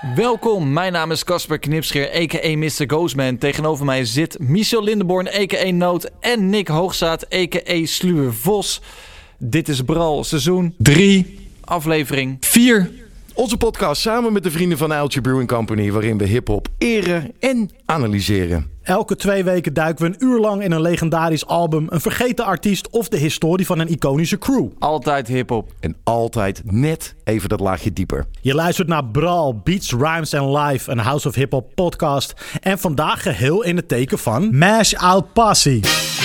Welkom, mijn naam is Casper Knipscheer, a.k.a. Mr. Ghostman. Tegenover mij zit Michel Lindenborn, a.k.a. Noot en Nick Hoogzaad, a.k.a. Sluwe Vos. Dit is Bral, seizoen 3, aflevering 4. Onze podcast samen met de vrienden van Uiltje Brewing Company, waarin we hip-hop eren en analyseren. Elke twee weken duiken we een uur lang in een legendarisch album, een vergeten artiest of de historie van een iconische crew. Altijd hip-hop. En altijd net even dat laagje dieper. Je luistert naar Brawl, Beats, Rhymes and Live, een House of Hip Hop podcast. En vandaag geheel in het teken van Mash Out Passie.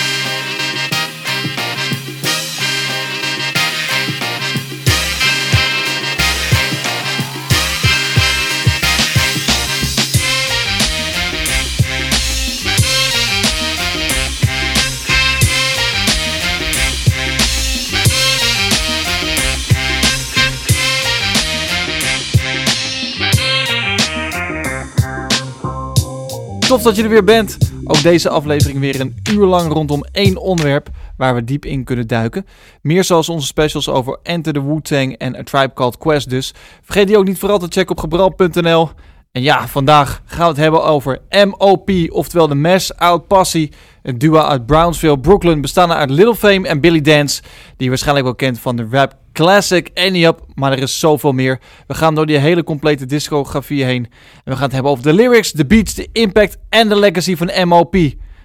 Tof dat je er weer bent. Ook deze aflevering weer een uur lang rondom één onderwerp waar we diep in kunnen duiken. Meer zoals onze specials over Enter the Wu-Tang en A Tribe Called Quest dus. Vergeet die ook niet vooral te checken op gebral.nl. En ja, vandaag gaan we het hebben over MOP, oftewel de Mash Out Passie. Een duo uit Brownsville, Brooklyn, bestaande uit Little Fame en Billy Dance. Die je waarschijnlijk wel kent van de rap classic Annie Up, maar er is zoveel meer. We gaan door die hele complete discografie heen. En we gaan het hebben over de lyrics, de beats, de impact en de legacy van MOP.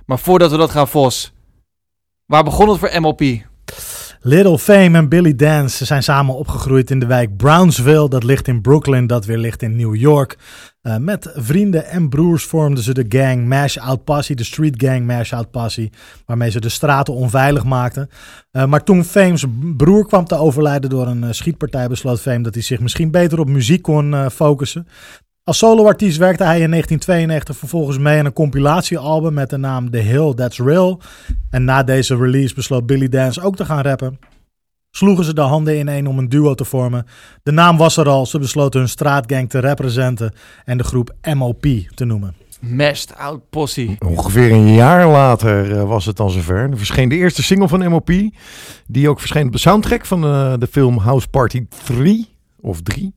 Maar voordat we dat gaan, Vos, waar begon het voor MOP? Little Fame en Billy Dance zijn samen opgegroeid in de wijk Brownsville. Dat ligt in Brooklyn, dat weer ligt in New York. Uh, met vrienden en broers vormden ze de gang Mash Out Passie, de street gang Mash Out Passie, waarmee ze de straten onveilig maakten. Uh, maar toen Fame's broer kwam te overlijden door een uh, schietpartij, besloot Fame dat hij zich misschien beter op muziek kon focussen. Als soloartiest werkte hij in 1992 vervolgens mee aan een compilatiealbum met de naam The Hill That's Real. En na deze release besloot Billy Dance ook te gaan rappen. Sloegen ze de handen ineen om een duo te vormen. De naam was er al, ze besloten hun straatgang te representen en de groep MOP te noemen. Mashed Out Posse. Ongeveer een jaar later uh, was het dan zover. Er verscheen de eerste single van MOP, die ook verscheen op de soundtrack van uh, de film House Party 3 of 3.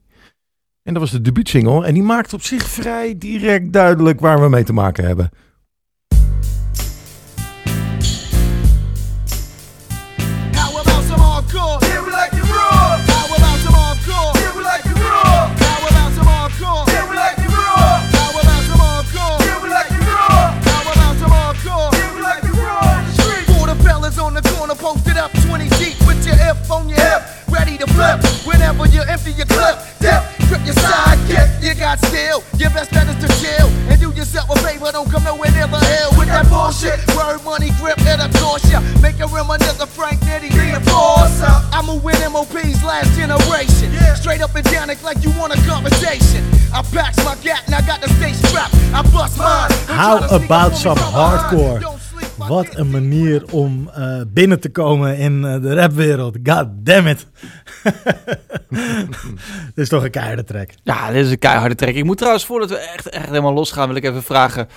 En dat was de debuutsingle. En die maakt op zich vrij direct duidelijk waar we mee te maken hebben. Posted up 20 deep with your F on your hip, ready to whenever you empty your clip. Grip your sidekick, you got skill. Your best bet is to chill and do yourself a favor. Don't come nowhere near the hill with that bullshit. Word, money, grip, and a ya. Make a reminisce of Frank Nitty, the enforcer. I'm a win MOP's last generation. Straight up and down it like you want a conversation. I packs my gat and I got the stay strapped. I bust mine. How about some hardcore? Wat een manier om uh, binnen te komen in uh, de rapwereld. God damn it. dit is toch een keiharde track. Ja, dit is een keiharde track. Ik moet trouwens, voordat we echt, echt helemaal losgaan, wil ik even vragen.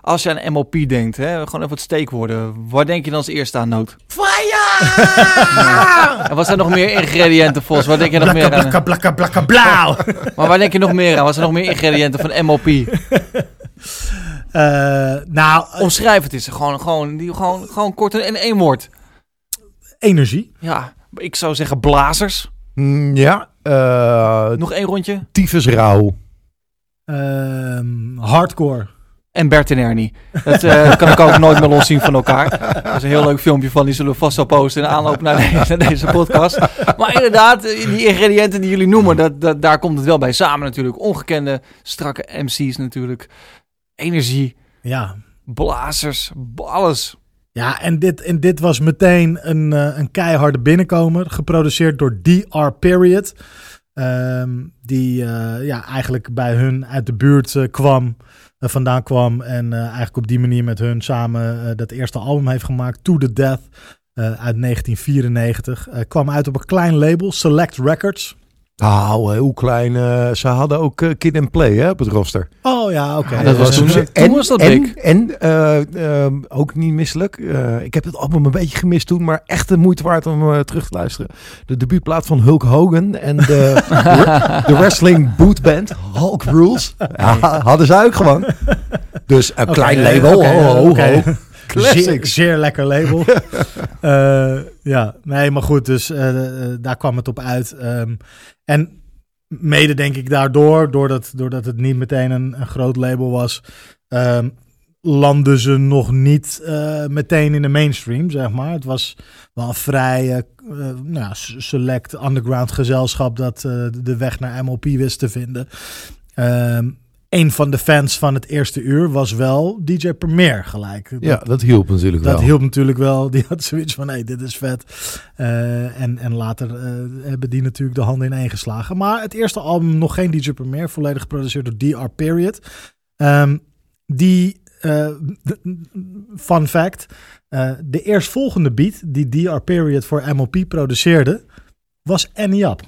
Als je aan MOP denkt, hè, gewoon even wat steekwoorden. Waar denk je dan als eerste aan, Noot? Fire! en wat zijn nog meer ingrediënten, Vos? Waar denk je nog blakka, meer aan? Blakka, blakka, blakka, blauw! maar waar denk je nog meer aan? Wat zijn nog meer ingrediënten van MOP? Uh, nou, Omschrijf het eens. Gewoon, gewoon, die, gewoon, gewoon kort in één woord. Energie. Ja, ik zou zeggen blazers. Mm, ja. Uh, Nog één rondje. Tyfus rauw. Uh, hardcore. En Bert en Ernie. Dat uh, kan ik ook nooit meer loszien van elkaar. Dat is een heel leuk filmpje van. Die zullen we vast wel posten in aanloop naar deze, naar deze podcast. Maar inderdaad, die ingrediënten die jullie noemen, dat, dat, daar komt het wel bij samen natuurlijk. Ongekende, strakke MC's natuurlijk energie. Ja. Blazers, alles. Ja, en dit, en dit was meteen een, uh, een keiharde binnenkomer. Geproduceerd door DR Period. Um, die uh, ja, eigenlijk bij hun uit de buurt uh, kwam, vandaan kwam. En eigenlijk op die manier met hun samen dat eerste album heeft gemaakt. To The Death uit 1994. kwam uit op een klein label, Select Records. Nou, heel klein. eh, ze hadden ook eh, Kid and Play hè, op het roster. Oh ja, oké. Ja, dat was Eh, toen- ze- toen was dat en. En eh, ehm, ook niet misselijk. eh, ik heb het album een beetje gemist toen, maar echt de moeite waard om eh, terug te luisteren. De debuutplaat van Hulk Hogan en de, de wrestling bootband Hulk Rules. Ja, hadden ze ook gewoon. Dus een klein eh, label. oké, ho, ho, oké. ho. Zeer, lekker label. Eh, ja, nee, maar goed, dus eh, eh, daar kwam het op uit. Ehm, en mede denk ik daardoor, doordat, doordat het niet meteen een, een groot label was, ehm landden ze nog niet eh, meteen in de mainstream, zeg maar. Het was wel een vrij eh, nou, select underground gezelschap dat eh, de weg naar MLP wist te vinden. Een van de fans van het eerste uur was wel DJ Premier gelijk. Ja, dat hielp natuurlijk Dat wel. hielp natuurlijk wel. Die had zoiets van, hey, dit is vet. Eh, en, en later eh, hebben die natuurlijk de handen in één geslagen. Maar het eerste album, nog geen DJ Premier, volledig geproduceerd door DR Period. Ehm, die, eh, fun fact, de eerstvolgende beat die DR Period voor MLP produceerde, was Annie Up.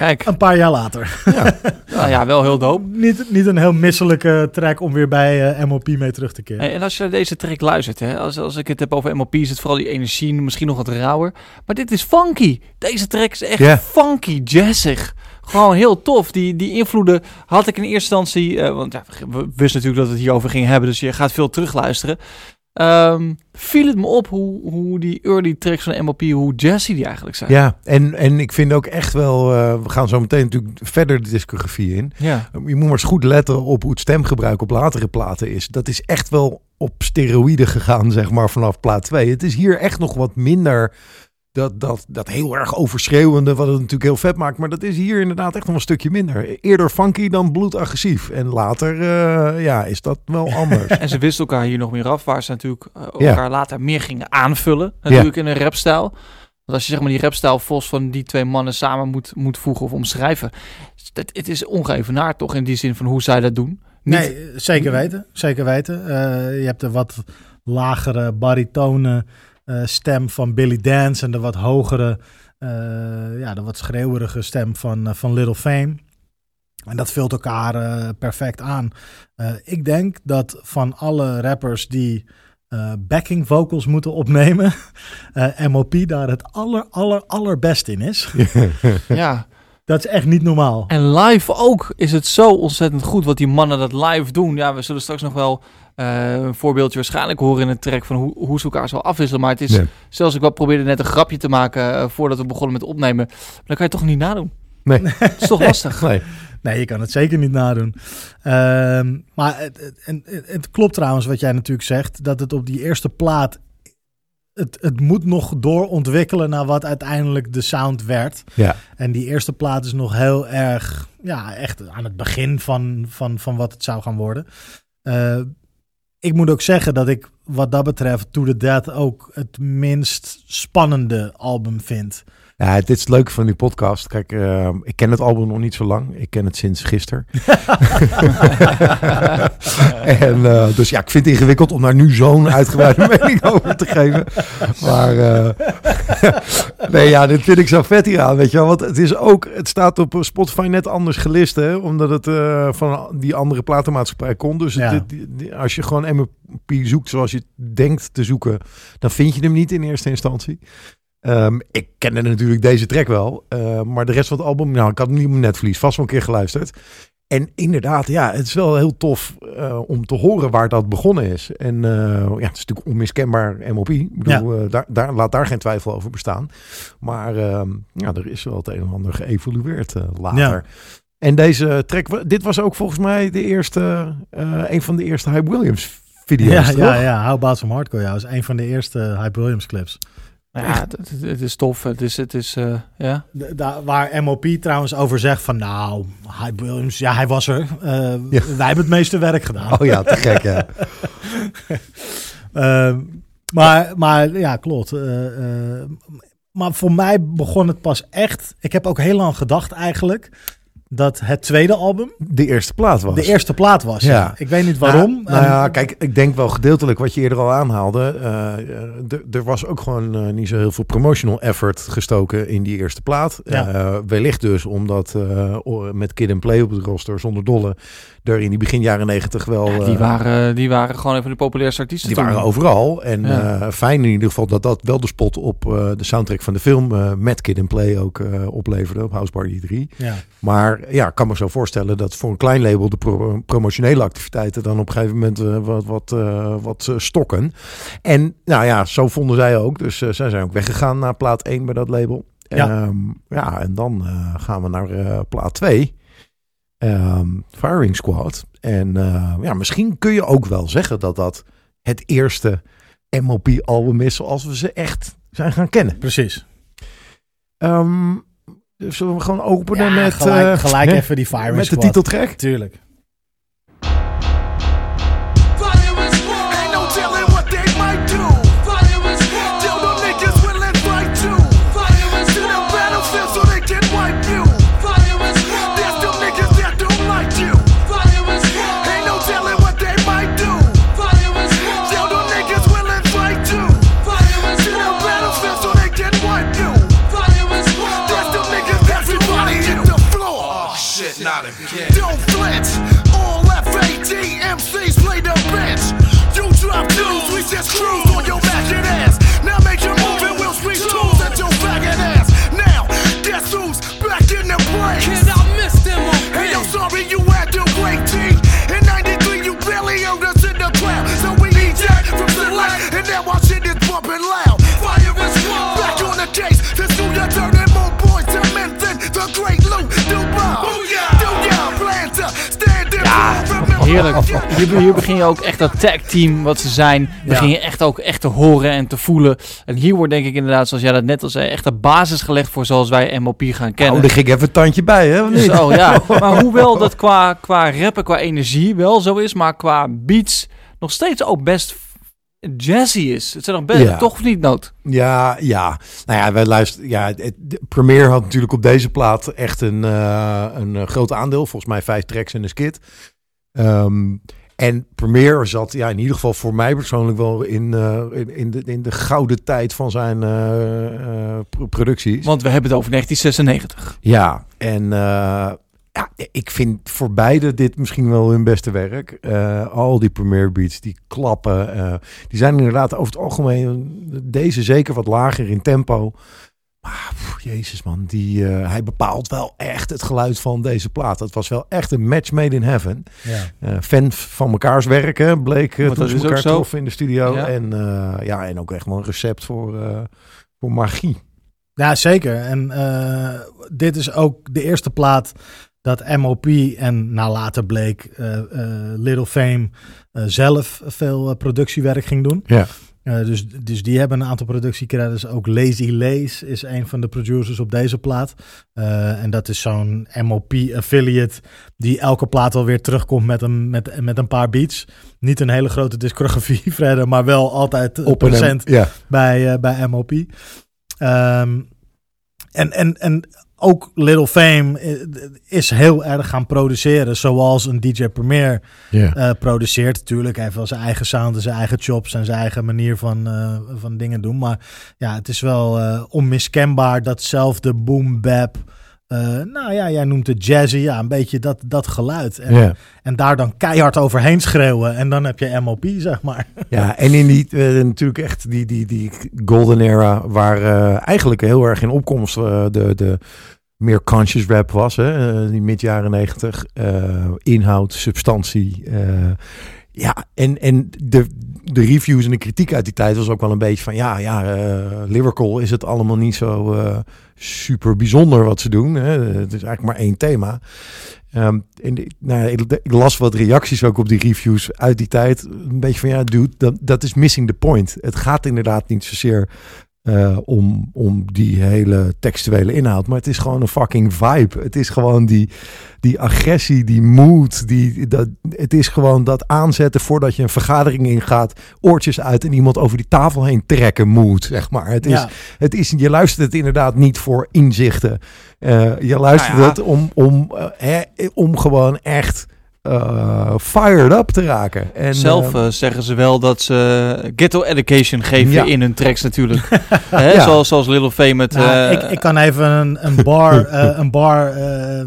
Kijk, Een paar jaar later. nou ja, wel heel dope. niet, niet een heel misselijke track om weer bij eh, MLP mee terug te keren. En als je deze track luistert, hè, als, als ik het heb over MLP, is het vooral die energie, misschien nog wat rauwer. Maar dit is funky. Deze track is echt Ja. funky, jazzig. Gewoon heel tof. Die, die invloeden had ik in eerste instantie, eh, want ja, we wisten natuurlijk dat we het hierover ging hebben, dus je gaat veel terugluisteren. Ehm viel het me op hoe, hoe die early tracks van MLP, hoe jazzy die eigenlijk zijn. Ja, en, en ik vind ook echt wel, eh, we gaan zo meteen natuurlijk verder de discografie in. Ja. Je moet maar eens goed letten op hoe het stemgebruik op latere platen is. Dat is echt wel op steroïden gegaan, zeg maar, vanaf plaat 2. Het is hier echt nog wat minder dat, dat, dat heel erg overschreeuwende, wat het natuurlijk heel vet maakt. Maar dat is hier inderdaad echt nog een stukje minder. Eerder funky dan bloedagressief. En later, eh, ja, is dat wel anders. En ze wisten elkaar hier nog meer af, waar ze natuurlijk eh, Ja. elkaar later meer gingen aanvullen. Natuurlijk in een rapstijl. Want als je zeg maar die rapstijl volgens van die twee mannen samen moet, moet voegen of omschrijven. Het, het is ongeëvenaard toch in die zin van hoe zij dat doen. Niet- Nee, zeker weten. Zeker weten. Eh, je hebt de wat lagere baritone eh, stem van Billy Dance en de wat hogere, eh, ja, de wat schreeuwerige stem van, eh, van Little Fame. En dat vult elkaar eh, perfect aan. Eh, ik denk dat van alle rappers die eh, backing vocals moeten opnemen, eh, MOP daar het aller, aller, allerbest in is. ja. dat is echt niet normaal. En live ook is het zo ontzettend goed wat die mannen dat live doen. Ja, we zullen straks nog wel eh, een voorbeeldje waarschijnlijk horen in het track van hoe, hoe ze elkaar zo afwisselen. Maar het is, Nee. zelfs ik wel probeerde net een grapje te maken eh, voordat we begonnen met opnemen. Maar dat kan je toch niet nadoen. Nee. Het is toch lastig. Nee. Nee, je kan het zeker niet nadoen. Ehm, maar het, het, en het, het klopt trouwens wat jij natuurlijk zegt, dat het op die eerste plaat, het, het moet nog doorontwikkelen naar wat uiteindelijk de sound werd. Ja. En die eerste plaat is nog heel erg, ja, echt aan het begin van, van, van wat het zou gaan worden. Eh, ik moet ook zeggen dat ik wat dat betreft To The Dead ook het minst spannende album vind. Ja, dit is het leuke van die podcast. Kijk, eh, ik ken het album nog niet zo lang. Ik ken het sinds gisteren. en, eh, dus ja, ik vind het ingewikkeld om daar nu zo'n uitgebreide mening over te geven. Maar eh, nee, ja, dit vind ik zo vet hier aan, weet je wel. Want het is ook, het staat op Spotify net anders gelist, hè. Omdat het eh, van die andere platenmaatschappij komt. Dus Ja. dit- als je gewoon MLP zoekt zoals je denkt te zoeken, dan vind je hem niet in eerste instantie. Ehm, ik kende natuurlijk deze track wel, eh, maar de rest van het album, nou, ik had hem niet op mijn netvlies, vast wel een keer geluisterd. En inderdaad, ja, het is wel heel tof eh, om te horen waar dat begonnen is. En eh, ja, het is natuurlijk onmiskenbaar MOP. Ik bedoel, eh, daar, daar, laat daar geen twijfel over bestaan. Maar ehm, ja, er is wel het een of ander geëvolueerd later. Ja. En deze track, dit was ook volgens mij de eerste, een van de eerste Hype Williams video's, Ja, toch? ja, ja. How About Some Hardcore, ja. Dat is een van de eerste Hype Williams clips. Nou ja, het, het- het is tof. Het is, het is eh, ja. De- daar waar MOP trouwens over zegt van nou, Williams, ja hij was er. Eh, Ja. Wij hebben het meeste werk gedaan. Oh ja, te gek, ja. Ehm, maar, maar ja, klopt. Eh, eh, maar voor mij begon het pas echt. Ik heb ook heel lang gedacht eigenlijk. Dat het tweede album De eerste plaat was. de eerste plaat was. Ja. Ja. Ik weet niet waarom. Nou, nou ja, kijk, ik denk wel gedeeltelijk wat je eerder al aanhaalde. eh, er was ook gewoon eh, niet zo heel veel promotional effort gestoken in die eerste plaat. Ja. Eh, wellicht dus omdat eh, met Kid and Play op het roster zonder dolle er in die begin jaren negentig wel... Ja, die, waren, die waren gewoon even de populairste artiesten die toen. waren overal. En Ja. eh, fijn in ieder geval dat dat wel de spot op eh, de soundtrack van de film eh, met Kid and Play ook eh, opleverde op House Party 3. ja. Maar ja, ik kan me zo voorstellen dat voor een klein label de pro- promotionele activiteiten dan op een gegeven moment eh, wat, wat, eh, wat eh, stokken. En nou ja, zo vonden zij ook. Dus zij zijn ook weggegaan naar plaat 1 bij dat label. Ja. Ja, ja en dan gaan we naar plaat 2. Ehm, Firing Squad. En ja, misschien kun je ook wel zeggen dat dat het eerste MOP-album is zoals we ze echt zijn gaan kennen. Precies. Ehm, zullen we gewoon openen Ja, met, gelijk, eh, gelijk even die Firing met de Squad. titeltrack? Tuurlijk. Ja, heerlijk. Hier, hier begin je ook echt dat tag team wat ze zijn, begin je echt ook echt te horen en te voelen. En hier wordt denk ik inderdaad, zoals jij dat net al zei, echt de basis gelegd voor zoals wij MOP gaan kennen. Oh, daar ging even een tandje bij, hè? Zo, ja. Maar hoewel dat qua, qua rappen, qua energie wel zo is, maar qua beats nog steeds ook best jazzy is. Het zijn nog best, Ja. toch niet nood. Ja, ja. Nou ja, wij luisteren. Ja, het, Premiere had natuurlijk op deze plaat echt een, eh, een eh, groot aandeel. Volgens mij vijf tracks en een skit. Ehm, en Premiere zat ja, in ieder geval voor mij persoonlijk wel in, eh, in, in, de, in de gouden tijd van zijn pro- producties. Want we hebben het over 1996. Ja, en ja, ik vind voor beide dit misschien wel hun beste werk. Eh, al die Premiere beats, die klappen, eh, die zijn inderdaad over het algemeen, deze zeker wat lager in tempo. Maar pff, jezus man, die, eh, hij bepaalt wel echt het geluid van deze plaat. Dat was wel echt een match made in heaven. Ja. Eh, fan van mekaars werken bleek uh, toen dat ze is ook elkaar zo. troffen in de studio. Ja. En, eh, ja, en ook echt wel een recept voor, eh, voor magie. Ja, zeker. En eh, dit is ook de eerste plaat dat MOP en nou later bleek eh, eh, Little Fame eh, zelf veel productiewerk ging doen. Ja. Dus, dus die hebben een aantal productiecredits. Ook Lazy Lace is een van de producers op deze plaat. En dat is zo'n MOP-affiliate die elke plaat alweer terugkomt met een, met, met een paar beats. Niet een hele grote discografie verder, maar wel altijd Op procent Ja. bij, bij MOP. Ehm, en, en, en ook Little Fame eh, is heel erg gaan produceren, zoals een DJ Premier eh, produceert. Natuurlijk, hij heeft wel zijn eigen sound en zijn eigen chops en zijn eigen manier van, eh, van dingen doen. Maar ja, het is wel eh, onmiskenbaar datzelfde boom bap. Eh, nou ja, jij noemt het jazzy, ja, een beetje dat, dat geluid. En, Ja. en daar dan keihard overheen schreeuwen. En dan heb je MOP, zeg maar. Ja, en in die eh, natuurlijk echt die, die, die golden era, waar eh, eigenlijk heel erg in opkomst de, de meer conscious rap was, hè? die mid jaren negentig, inhoud, substantie. ja, en, en de, de reviews en de kritiek uit die tijd was ook wel een beetje van, ja, ja, eh, lyrical is het allemaal niet zo eh, super bijzonder wat ze doen. Hè? Het is eigenlijk maar één thema. Ehm, en nou, ik las wat reacties ook op die reviews uit die tijd. Een beetje van ja, dude, dat, dat is missing the point. Het gaat inderdaad niet zozeer eh, om, om die hele textuele inhoud. Maar het is gewoon een fucking vibe. Het is gewoon die, die agressie, die mood. Die, dat, het is gewoon dat aanzetten voordat je een vergadering ingaat. Oortjes uit en iemand over die tafel heen trekken mood, zeg maar. Het is, Ja. het is, je luistert het inderdaad niet voor inzichten. Eh, je luistert Nou ja. het om, om, eh, om gewoon echt eh, fired up te raken. En, Zelf eh, eh, zeggen ze wel dat ze ghetto education geven Ja. in hun tracks natuurlijk. Hè, Ja. zoals, zoals Little Fame het... Nou, eh, ik, ik kan even een, een bar, eh, een bar eh, eh,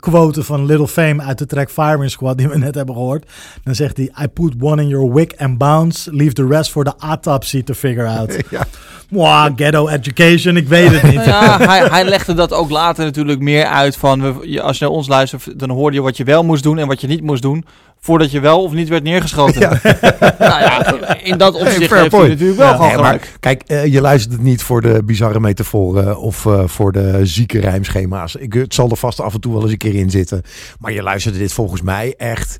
quote van Little Fame uit de track Firing Squad die we net hebben gehoord. Dan zegt hij, I put one in your wig and bounce, leave the rest for the autopsy to figure out. ja. Mwah, ghetto education, ik weet het niet. Ja, hij, hij legde dat ook later natuurlijk meer uit van... We, je- als je naar ons luistert, dan hoorde je wat je wel moest doen en wat je niet moest doen... voordat je wel of niet werd neergeschoten. nou ja, in dat opzicht fair heeft hij natuurlijk wel Ja, gewoon Nee, gelijk. maar kijk, eh, je luistert het niet voor de bizarre metaforen of eh, voor de zieke rijmschema's. Ik, het zal er vast af en toe wel eens een keer in zitten. Maar je luistert dit volgens mij echt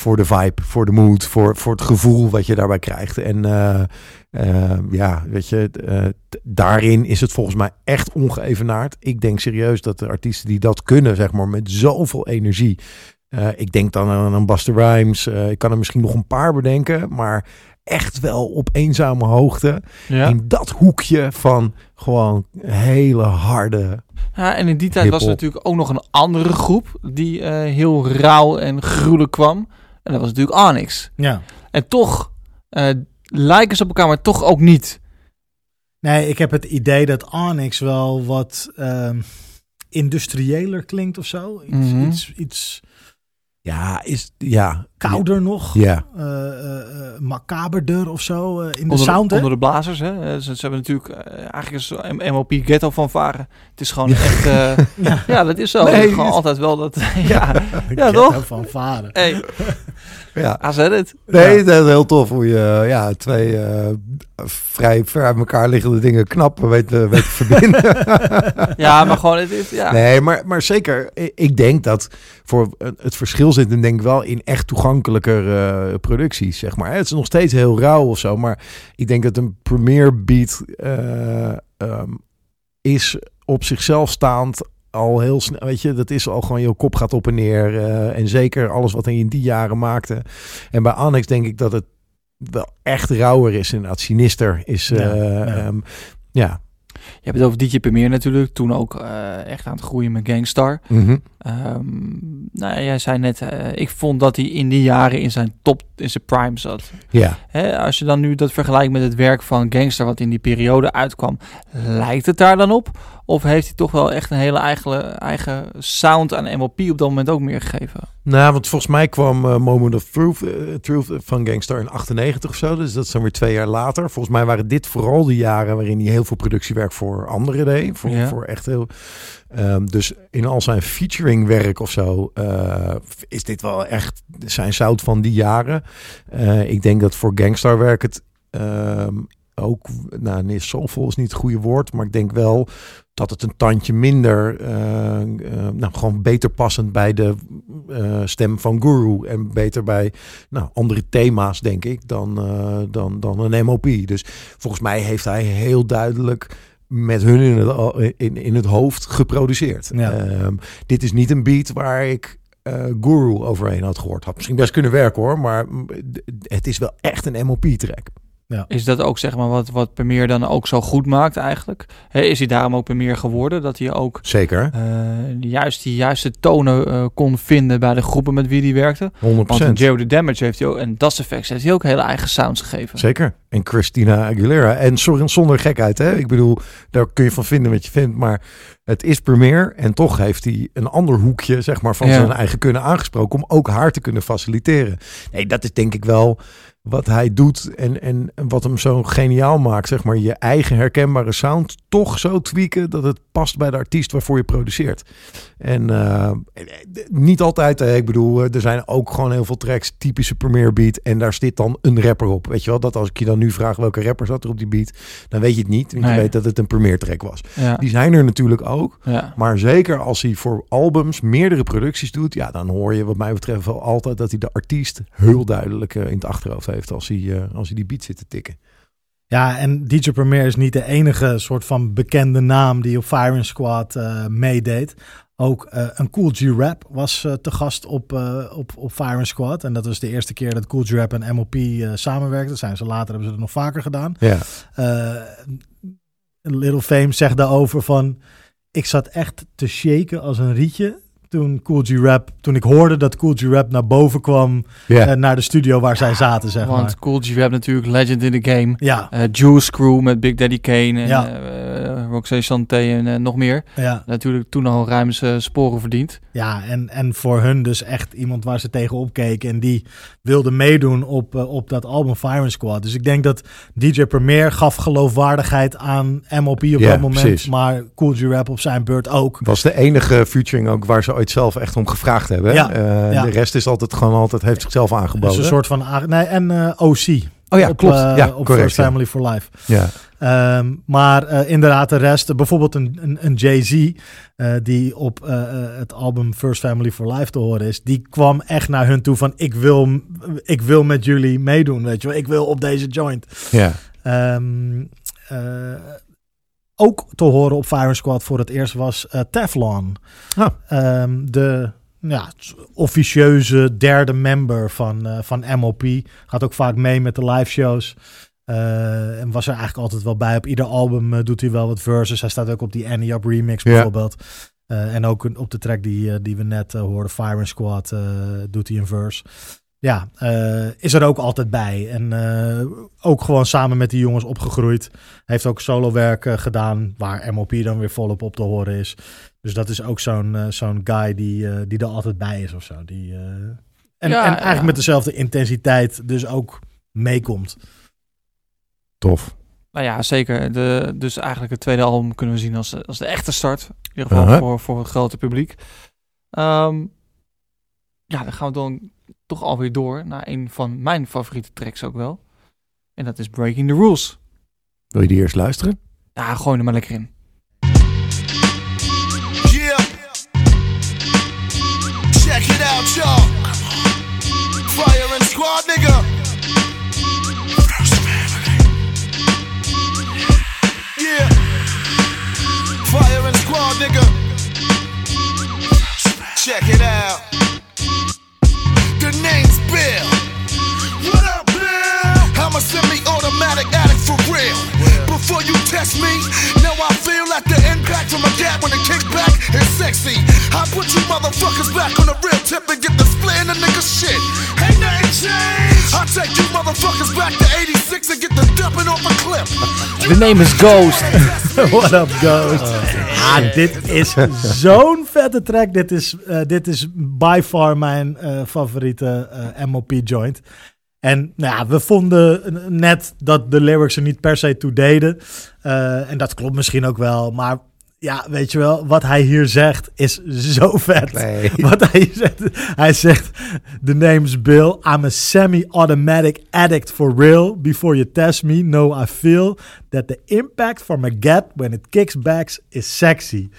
voor de vibe, voor de mood, voor, voor het gevoel wat je daarbij krijgt. En eh, eh, ja, weet je, eh, daarin is het volgens mij echt ongeëvenaard. Ik denk serieus dat de artiesten die dat kunnen, zeg maar, met zoveel energie. Eh, ik denk dan aan een Buster Rhymes. eh, ik kan er misschien nog een paar bedenken, maar echt wel op eenzame hoogte. Ja. In dat hoekje van gewoon hele harde. ja, en in die tijd was er natuurlijk ook nog een andere groep... die eh, heel rauw en gruwelijk kwam. En dat was natuurlijk Onyx. Ja. En toch eh, lijken ze op elkaar, maar toch ook niet. Nee, ik heb het idee dat Onyx wel wat ehm industriëler klinkt of zo. Iets, Mhm. iets, iets Ja, is ja. Kouder nog. Ja. eh, eh, eh, macaberder of zo eh, in de onder, sound. hè? onder de blazers. Hè? Ze, ze hebben natuurlijk eigenlijk is M- MOP ghetto van varen. Het is gewoon echt. eh, Ja. ja. dat is zo. Nee, Het is gewoon het- altijd wel dat. ja, ja Ghetto toch? Van vader. Hey, ja. Said it. Nee, dat is heel tof hoe je ja, twee eh, vrij ver uit elkaar liggende dingen knap weet, weet te verbinden. Ja, maar gewoon. Het, is ja. Nee, maar, maar zeker. Ik denk dat voor het verschil zit hem denk ik wel in echt toegankelijker eh, producties, zeg maar. Het is nog steeds heel rauw of zo, maar ik denk dat een premiere beat eh, ehm, is op zichzelf staand al heel snel, weet je, dat is al gewoon, je kop gaat op en neer. eh, en zeker alles wat hij in die jaren maakte. En bij Annex denk ik dat het wel echt rauwer is, inderdaad. Sinister is, Ja, eh, ja. ehm, ja. Je hebt het over DJ Premier natuurlijk. Toen ook eh, echt aan het groeien met Gangstar. Mhm. Ehm, nou, jij zei net, eh, ik vond dat hij in die jaren in zijn top, in zijn prime zat. ja. Hè, als je dan nu dat vergelijkt met het werk van Gangster, wat in die periode uitkwam, lijkt het daar dan op? Of heeft hij toch wel echt een hele eigen, eigen sound aan MLP op dat moment ook meer gegeven? Nou, want volgens mij kwam eh, Moment of Truth, eh, Truth van Gangstar in 98 of zo. Dus dat is dan weer twee jaar later. Volgens mij waren dit vooral de jaren waarin hij heel veel productiewerk voor anderen deed. Voor, Ja. voor echt heel... Ehm, dus in al zijn featuring werk of zo eh, is dit wel echt zijn zout van die jaren. Ik denk dat voor Gangstar werk het ehm, ook... Nou, nee, soulful is niet het goede woord. Maar ik denk wel dat het een tandje minder, eh, eh, nou gewoon beter passend bij de eh, stem van Guru en beter bij nou, andere thema's, denk ik, dan, dan, dan een MOP. Dus volgens mij heeft hij heel duidelijk met hun in het, in, in het hoofd geproduceerd. Ja. Ehm, dit is niet een beat waar ik Guru overheen had gehoord. Had misschien best kunnen werken hoor, maar mm, het is wel echt een MOP-track. Is dat ook zeg maar wat, wat Premier dan ook zo goed maakt eigenlijk? Is hij daarom ook Premier geworden? Dat hij ook Zeker, eh, juist die juiste tonen eh, kon vinden bij de groepen met wie hij werkte? 100%. Want Joe the Damage heeft hij ook, en Das Effects heeft hij ook hele eigen sounds gegeven. Zeker. En Christina Aguilera. En sorry, zonder gekheid, hè? Ik bedoel, daar kun je van vinden wat je vindt. Maar het is premier. En toch heeft hij een ander hoekje, zeg maar, van Ja. zijn eigen kunnen aangesproken. Om ook haar te kunnen faciliteren. Nee, dat is denk ik wel wat hij doet. En, en wat hem zo geniaal maakt, zeg maar. Je eigen herkenbare sound toch zo tweaken dat het past bij de artiest waarvoor je produceert. En eh, niet altijd, ik bedoel, eh, er zijn ook gewoon heel veel tracks, typische premier beat. En daar zit dan een rapper op. Weet je wel, dat als ik je dan nu vraag welke rapper zat er op die beat, dan weet je het niet. Want Nee. je weet dat het een premier track was. Ja, Die zijn er natuurlijk ook. ja. Maar zeker als hij voor albums meerdere producties doet, ja, dan hoor je wat mij betreft wel altijd dat hij de artiest heel duidelijk eh, in het achterhoofd heeft als hij, eh, als hij die beat zit te tikken. Ja, en DJ Premier is niet de enige soort van bekende naam die op Firing Squad eh, meedeed. Ook eh, een Cool G-Rap was te gast op, op, op Firing Squad. En dat was de eerste keer dat Cool G-Rap en MOP samenwerkten. Zijn ze later hebben ze het nog vaker gedaan. Ja. Little Fame zegt daarover van... Ik zat echt te shaken als een rietje toen Cool G-Rap... Toen ik hoorde dat Cool G-Rap naar boven kwam... Eh, naar de studio waar zij zaten, zeg Want maar. Cool G Rap natuurlijk legend in the game. Ja, Eh Juice Crew met Big Daddy Kane en Ja. eh, Roxanne Santé en nog meer. ja. Natuurlijk toen al ruim zijn sporen verdiend. Ja, en, en voor hun dus echt iemand waar ze tegenop keken. En die wilde meedoen op, op dat album Firing Squad. Dus ik denk dat DJ Premier gaf geloofwaardigheid aan MOP op dat moment. precies. Maar Cool G-Rap op zijn beurt ook. Was de enige featuring ook waar ze ooit zelf echt om gevraagd hebben. Ja, Eh, ja. De rest is altijd gewoon altijd heeft zichzelf Dus aangeboden. een soort van... Nee, en eh, OC. oh ja, op, klopt. eh, ja, op correct. First. Family for Life. Ja. Ehm, maar inderdaad, de rest, bijvoorbeeld een, een, een Jay-Z, die op het album First Family for Life te horen is, die kwam echt naar hun toe van: ik wil, ik wil met jullie meedoen, weet je wel, ik wil op deze joint. Ja. Ehm, eh, ook te horen op Fire Squad voor het eerst was eh, Teflon. Ah. Ehm, de ja, officieuze derde member van, eh, van MOP. Gaat ook vaak mee met de live shows. Eh, en was er eigenlijk altijd wel bij. Op ieder album doet hij wel wat verses. Hij staat ook op die Annie Up remix bijvoorbeeld. En ook op de track die, die we net hoorden, Fire Squad, doet hij een verse. Ja, eh, is er ook altijd bij. En eh, ook gewoon samen met die jongens opgegroeid. Heeft ook solo werk eh, gedaan, waar MOP dan weer volop op te horen is. Dus dat is ook zo'n zo'n guy die, die er altijd bij is of zo. Die, eh, en, Ja, en eigenlijk ja. met dezelfde intensiteit dus ook meekomt. Tof. Nou ja, zeker. De, dus eigenlijk het tweede album kunnen we zien als, als de echte start. In ieder geval Uh-huh. voor, voor het grote publiek. Ehm, ja, dan gaan we dan toch alweer door naar een van mijn favoriete tracks ook wel. En dat is Breaking the Rules. Wil je die eerst luisteren? Ja, gooi er maar lekker in. Yeah. Check it out, y'all. Fire and squad, nigga. Yeah. Fire and squad, nigga. Check it out. The name's Bill. What up, Bill? I'm a semi-automatic addict for real. Before you test me, now I feel like the impact from a gap when it kicks back is sexy. I put you motherfuckers back on the real tip and get the split in the nigga shit. Ain't nothing changed. I take you motherfuckers back to 86 and get the. The name is Ghost. What up, Ghost? ah, dit is zo'n vette track. Dit is, eh, dit is by far mijn eh, favoriete eh, MOP joint. En nou ja, we vonden net dat de lyrics er niet per se toe deden. Eh, en dat klopt misschien ook wel. Maar ja, weet je wel, wat hij hier zegt is zo vet. Nee. Wat hij zegt, hij zegt, the name's Bill, I'm a semi-automatic addict for real. Before you test me, know I feel that the impact from a get when it kicks back is sexy.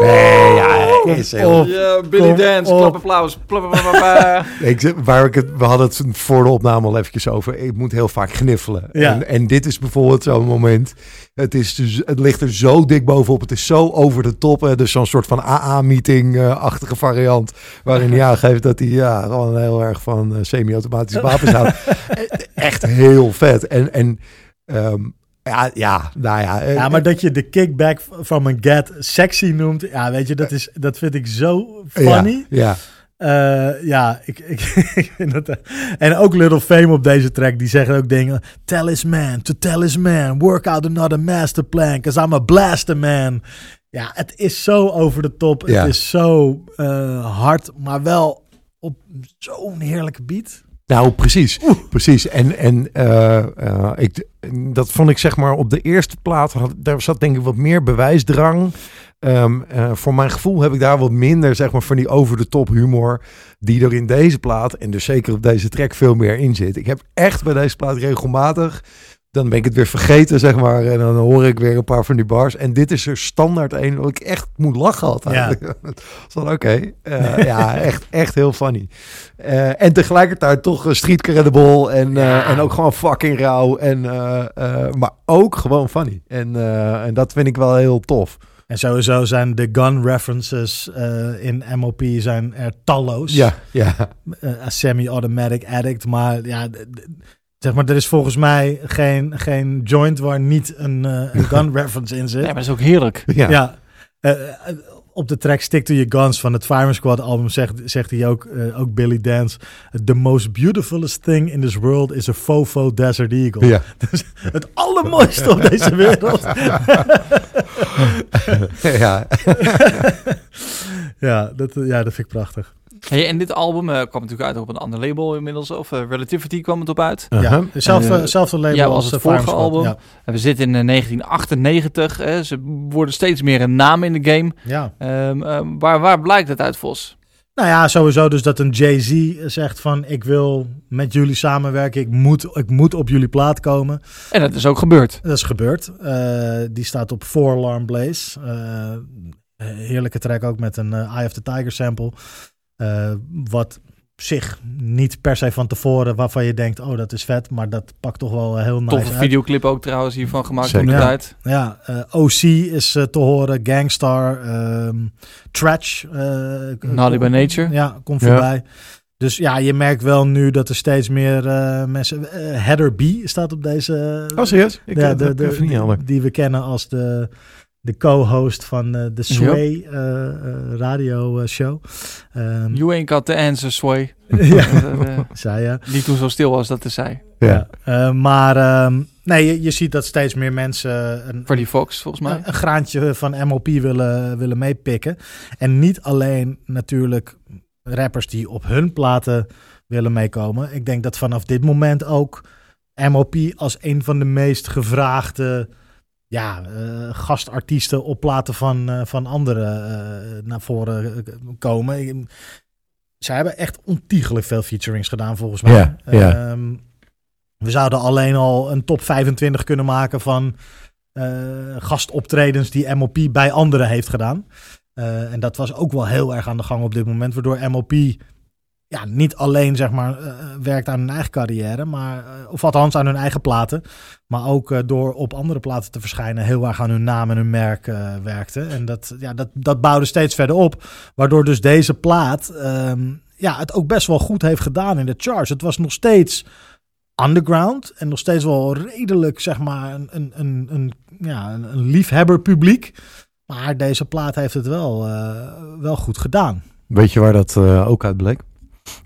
Nee, ja, is heel... Ja, Billy Dance, klapapapapa. Ik, waar ik het, we hadden het voor de opname al eventjes over. Ik moet heel vaak gniffelen. Ja. En, en dit is bijvoorbeeld zo'n moment. Het, is dus, het ligt er zo dik bovenop. Het is zo over de top. Hè. Dus zo'n soort van AA-meeting-achtige variant. Waarin hij aangeeft dat hij ja, gewoon heel erg van eh, semi-automatische wapens houdt. Echt heel vet. En, en ehm, ja, ja, nou ja. eh, Ja, maar dat je de kickback from a get sexy noemt, ja, weet je, dat, is, dat vind ik zo funny. Ja, Eh, ja, ik, ik, ik vind het. En ook Little Fame op deze track, die zeggen ook dingen. Tell his man, to tell his man, work out another master plan, cause I'm a blaster man. Ja, het is zo over de top. Ja. Het is zo eh, hard, maar wel op zo'n heerlijke beat. Nou, precies. Precies. En, en eh, eh, ik, dat vond ik zeg maar op de eerste plaat, had, daar zat denk ik wat meer bewijsdrang. Ehm, eh, voor mijn gevoel heb ik daar wat minder zeg maar van die over de top humor die er in deze plaat en dus zeker op deze track veel meer in zit. Ik heb echt bij deze plaat regelmatig dan ben ik het weer vergeten, zeg maar. En dan hoor ik weer een paar van die bars. En dit is er standaard een wat ik echt moet lachen altijd. Ja. dan oké. Uh, ja, echt, echt heel funny. Uh, en tegelijkertijd toch street credible en, uh, en ook gewoon fucking rauw. En, maar ook gewoon funny. En, en dat vind ik wel heel tof. En sowieso zijn de gun references in MOP zijn er talloos. Ja, ja. semi-automatic addict, maar ja... Zeg maar, er is volgens mij geen, geen joint waar niet een, uh, een gun reference in zit. Ja, maar dat is ook heerlijk. Ja. ja. Uh, op de track Stick to Your Guns van het Fireman Squad album zegt, zegt hij ook, uh, ook Billy Dance. The most beautifulest thing in this world is a Fofo Desert Eagle. Ja. Dus het allermooiste op deze wereld. ja. ja, dat, ja, dat vind ik prachtig. Hey, en dit album uh, kwam natuurlijk uit op een ander label inmiddels. Of uh, Relativity kwam het op uit. Uh -huh. Ja, zelfde, zelfde label ja, als het vorige album. Ja. En we zitten in 1998. ze worden steeds meer een naam in de game. Ja. Um, waar, waar blijkt het uit, Vos? Nou ja, sowieso dus dat een Jay-Z zegt van... ik wil met jullie samenwerken, ik moet, ik moet op jullie plaat komen. En dat is ook gebeurd. Dat is gebeurd. die staat op Four Alarm Blaze. heerlijke track ook met een Eye of the Tiger sample. Uh, wat zich niet per se van tevoren waarvan je denkt, oh dat is vet, maar dat pakt toch wel heel nice Toffe videoclip ook trouwens hiervan gemaakt in de ja. tijd. Ja, uh, eh, OC is uh, te horen, Gangstar, um, Trash. Naughty by Nature. Ja, komt voorbij. Dus ja, je merkt wel nu dat er steeds meer mensen... Heather B staat op deze... Oh, serieus? Ik ja, de, de, de, die we kennen als de de co-host van uh, de Sway yep. uh, uh, radio show. Um, you ain't got the answer, Sway. ja, zei ja. Niet toen zo stil was dat te zei. Ja, ja. maar um, nee, je, je, ziet dat steeds meer mensen... Een, Freddie Fox, volgens mij. Een, een, graantje van MOP willen, willen meepikken. En niet alleen natuurlijk rappers die op hun platen willen meekomen. Ik denk dat vanaf dit moment ook MOP als een van de meest gevraagde ja, uh, gastartiesten op platen van, uh, van anderen uh, naar voren komen. Ze hebben echt ontiegelijk veel featurings gedaan volgens mij. Ja, ja. Um, we zouden alleen al een top 25 kunnen maken van gastoptredens die MOP bij anderen heeft gedaan. en dat was ook wel heel erg aan de gang op dit moment, waardoor MOP ja, niet alleen zeg maar, uh, werkt aan hun eigen carrière, maar, uh, of althans aan hun eigen platen, maar ook uh, door op andere platen te verschijnen heel erg aan hun naam en hun merk werkte. En dat, ja, dat, dat bouwde steeds verder op, waardoor dus deze plaat um, ja, het ook best wel goed heeft gedaan in de charts. Het was nog steeds underground en nog steeds wel redelijk zeg maar een, een, een, een ja, een, een liefhebber publiek. Maar deze plaat heeft het wel, wel goed gedaan. Weet je waar dat ook uit bleek?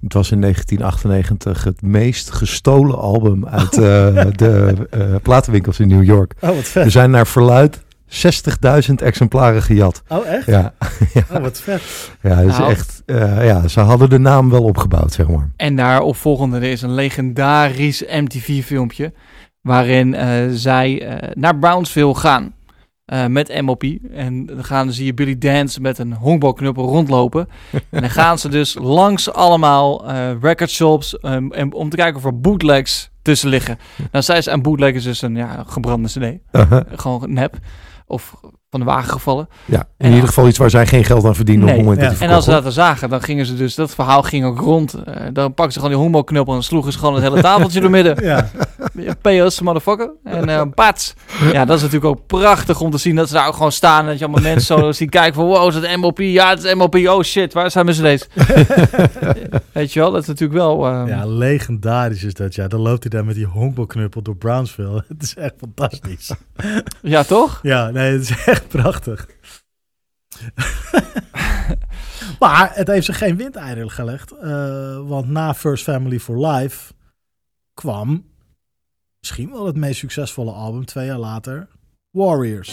Het was in 1998 het meest gestolen album uit uh, de uh, platenwinkels in New York. Oh, wat vet. Er zijn naar verluid 60.000 exemplaren gejat. Oh, echt? Ja. Oh, wat vet. Ja, is nou, echt, uh, ja, ze hadden de naam wel opgebouwd, zeg maar. En daarop volgende is een legendarisch MTV-filmpje... waarin zij naar Brownsville gaan. Uh, met MOP. En dan gaan, zie je Billy Dance met een honkbalknuppel rondlopen. en dan gaan ze dus langs allemaal uh, record shops um, om te kijken of er bootlegs tussen liggen. Nou, zij is aan bootleg is dus een ja, gebrande cd. Uh -huh. Gewoon nep. Of van de wagen gevallen. Ja, in ieder geval iets waar zij geen geld aan verdienen nee, op het moment En als ze dat zagen, dan gingen ze dus, dat verhaal ging ook rond. Uh, dan pakten ze gewoon die honkbalknuppel en sloegen ze gewoon het hele tafeltje door midden. Ja. Pay motherfucker. En uh, pats. Ja, dat is natuurlijk ook prachtig om te zien dat ze daar ook gewoon staan. En dat je allemaal mensen zo zien kijken van, wow, is het MOP? Ja, het is MOP. Oh shit, waar zijn mijn cd's? Weet je wel, dat is natuurlijk wel... Um... Ja, legendarisch is dat. Ja, dan loopt hij daar met die honkbalknuppel door Brownsville. het is echt fantastisch. ja, toch? Ja, nee, het is echt prachtig. maar het heeft zich geen windeieren gelegd. Uh, want na First Family for Life kwam misschien wel het meest succesvolle album twee jaar later, Warriors.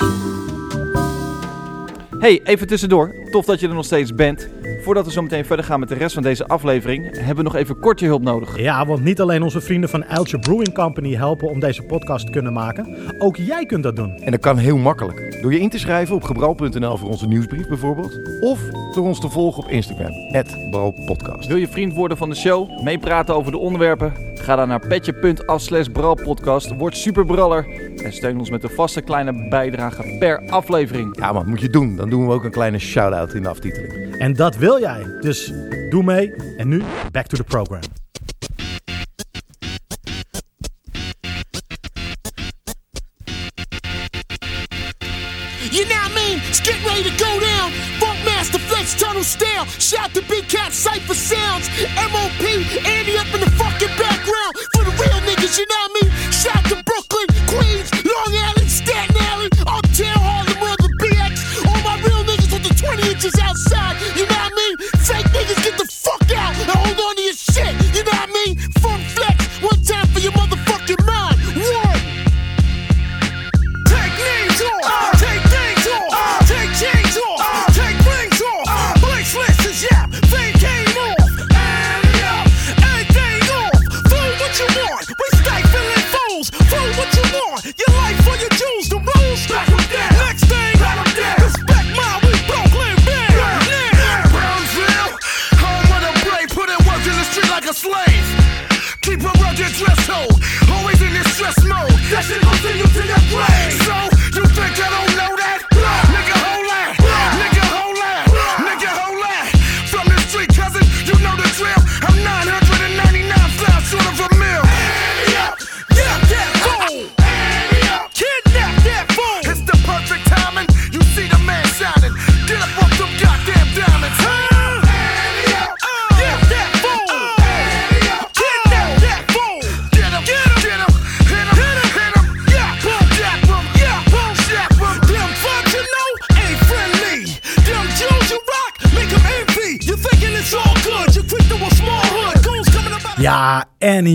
Hey, even tussendoor. Tof dat je er nog steeds bent. Voordat we zo meteen verder gaan met de rest van deze aflevering, hebben we nog even kort je hulp nodig. Ja, want niet alleen onze vrienden van Elche Brewing Company helpen om deze podcast te kunnen maken. Ook jij kunt dat doen. En dat kan heel makkelijk. Door je in te schrijven op gebrouw.nl voor onze nieuwsbrief bijvoorbeeld. Of door ons te volgen op Instagram, @brouwpodcast. Wil je vriend worden van de show, meepraten over de onderwerpen? Ga dan naar petje.af slash bralpodcast, word superbraller en steun ons met een vaste kleine bijdrage per aflevering. Ja man, moet je doen. Dan doen we ook een kleine shout-out in de aftiteling. En dat wil jij. Dus doe mee. En nu, back to the program. You know what I mean? It's getting ready to go down. Funk Master Flex Tunnel Stale. Shout to Big Cat Cypher Sounds. MOP, Andy up in the fucking background. For the real niggas, you know what I mean? Shout to Brooklyn,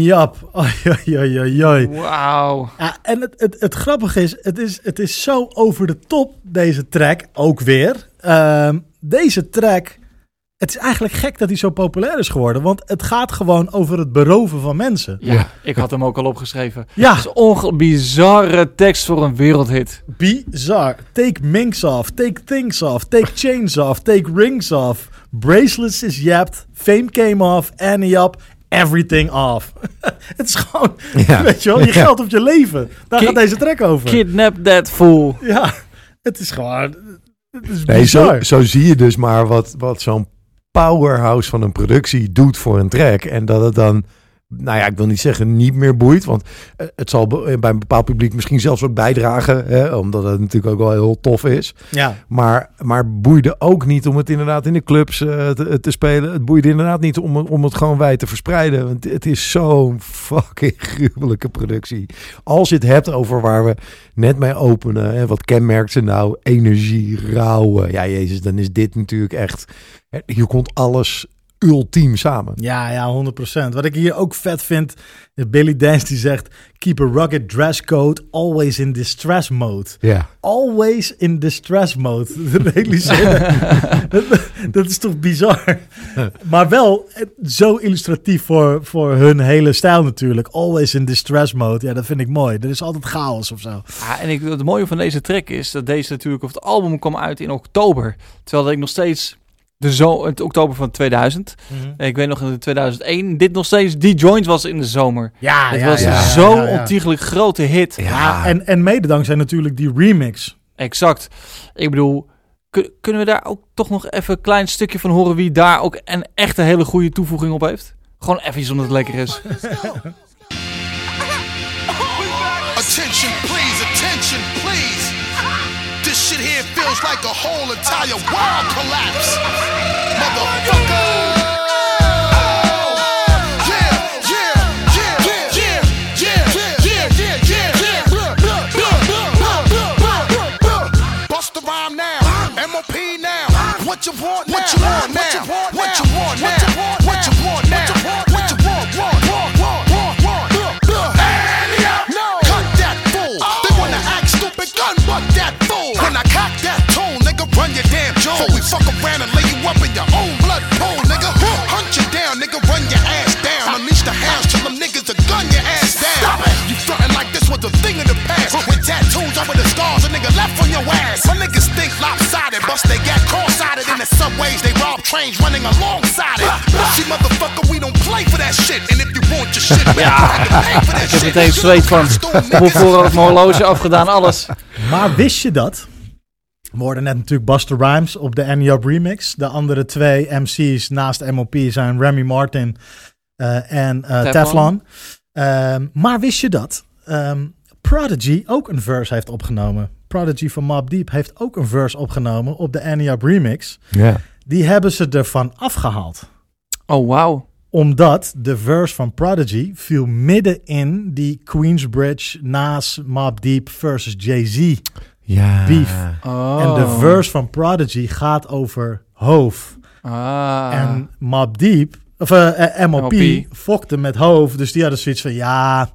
Jap. Oi. Wauw. Ja, en het, het, het grappige is het, is, het is zo over de top, deze track, ook weer. Ehm, deze track, het is eigenlijk gek dat hij zo populair is geworden, want het gaat gewoon over het beroven van mensen. Ja, Ja. ik had hem ook al opgeschreven. Ja. Het is bizarre tekst voor een wereldhit. Bizar. Take minks off, take things off, take chains off, take rings off. Bracelets is yapped, fame came off, Annie up, everything off. het is gewoon, Ja. weet je wel, je geld op je leven. Daar Ki- gaat deze track over. Kidnap that fool. Ja, het is gewoon, het is Nee, zo, zo zie je dus maar wat, wat zo'n powerhouse van een productie doet voor een track. En dat het dan, nou ja, ik wil niet zeggen niet meer boeit. Want eh, het zal bij een bepaald publiek misschien zelfs ook bijdragen. Hè, omdat het natuurlijk ook wel heel tof is. Ja, Maar, maar boeide ook niet om het inderdaad in de clubs eh, te, te spelen. Het boeide inderdaad niet om, het- om het gewoon wijd te verspreiden. Want het is zo'n fucking gruwelijke productie. Als je het hebt over waar we net mee openen. Hè, wat kenmerkt ze nou? Energie, rauwe. Ja, jezus, dan is dit natuurlijk echt... Hier komt alles ultiem samen. ja, ja, 100%. Wat ik hier ook vet vind, is Billy Dance die zegt... Keep a rugged dress code, always in distress mode. Ja. Always in distress mode. Dat dat, dat is toch bizar? maar wel eh, zo illustratief voor, voor hun hele stijl natuurlijk. Always in distress mode. Ja, dat vind ik mooi. Er is altijd chaos of zo. Ja, en ik, het mooie van deze track is dat deze natuurlijk op het album kwam uit in oktober. Terwijl dat ik nog steeds de zo, het oktober van 2000. Ik weet nog in 2001 dit nog steeds die joint was in de zomer. Ja, het ja, was ja, zo'n ja, ja. ontiegelijk grote hit. Ja, en, en mede dankzij natuurlijk die remix. Exact. Ik bedoel, kun- kunnen we daar ook toch nog even een klein stukje van horen wie daar ook een echte hele goede toevoeging op heeft? Gewoon even omdat het lekker is. Attention, please, feels like a whole entire world collapse. Motherfucker! What you want now? What you want now? Before we fuck around and lay you up in your own blood pool, nigga. Hunt you down, nigga, run your ass down. Unleash the hounds them niggas gun your ass down. You frontin' like this was a thing in the past. With tattoos over the a nigga left on your ass. My niggas think lopsided, bust they got cross-sided. In the subways, they rob trains running alongside it. Motherfucker, we don't play for that shit. And if you want your shit, Ik heb meteen zweet van. Hoeveel had mijn horloge afgedaan, alles. Maar wist je dat? We hoorden net natuurlijk Buster Rhymes op de Annie Up remix. De andere twee MC's naast MOP zijn Remy Martin eh, en eh, Teflon. Teflon. Ehm, maar wist je dat ehm, Prodigy ook een verse heeft opgenomen? Prodigy van Mob Deep heeft ook een verse opgenomen op de Annie Up remix. Ja. Die hebben ze ervan afgehaald Oh, wauw. omdat de verse van Prodigy viel midden in die Queensbridge Nas Mob Deep versus Jay-Z. Ja. Beef. Oh. En de verse van Prodigy gaat over Hoof. Ah. En Mob Deep, of eh, eh, MOP, fokte met Hoof. Dus die hadden zoiets van, ja,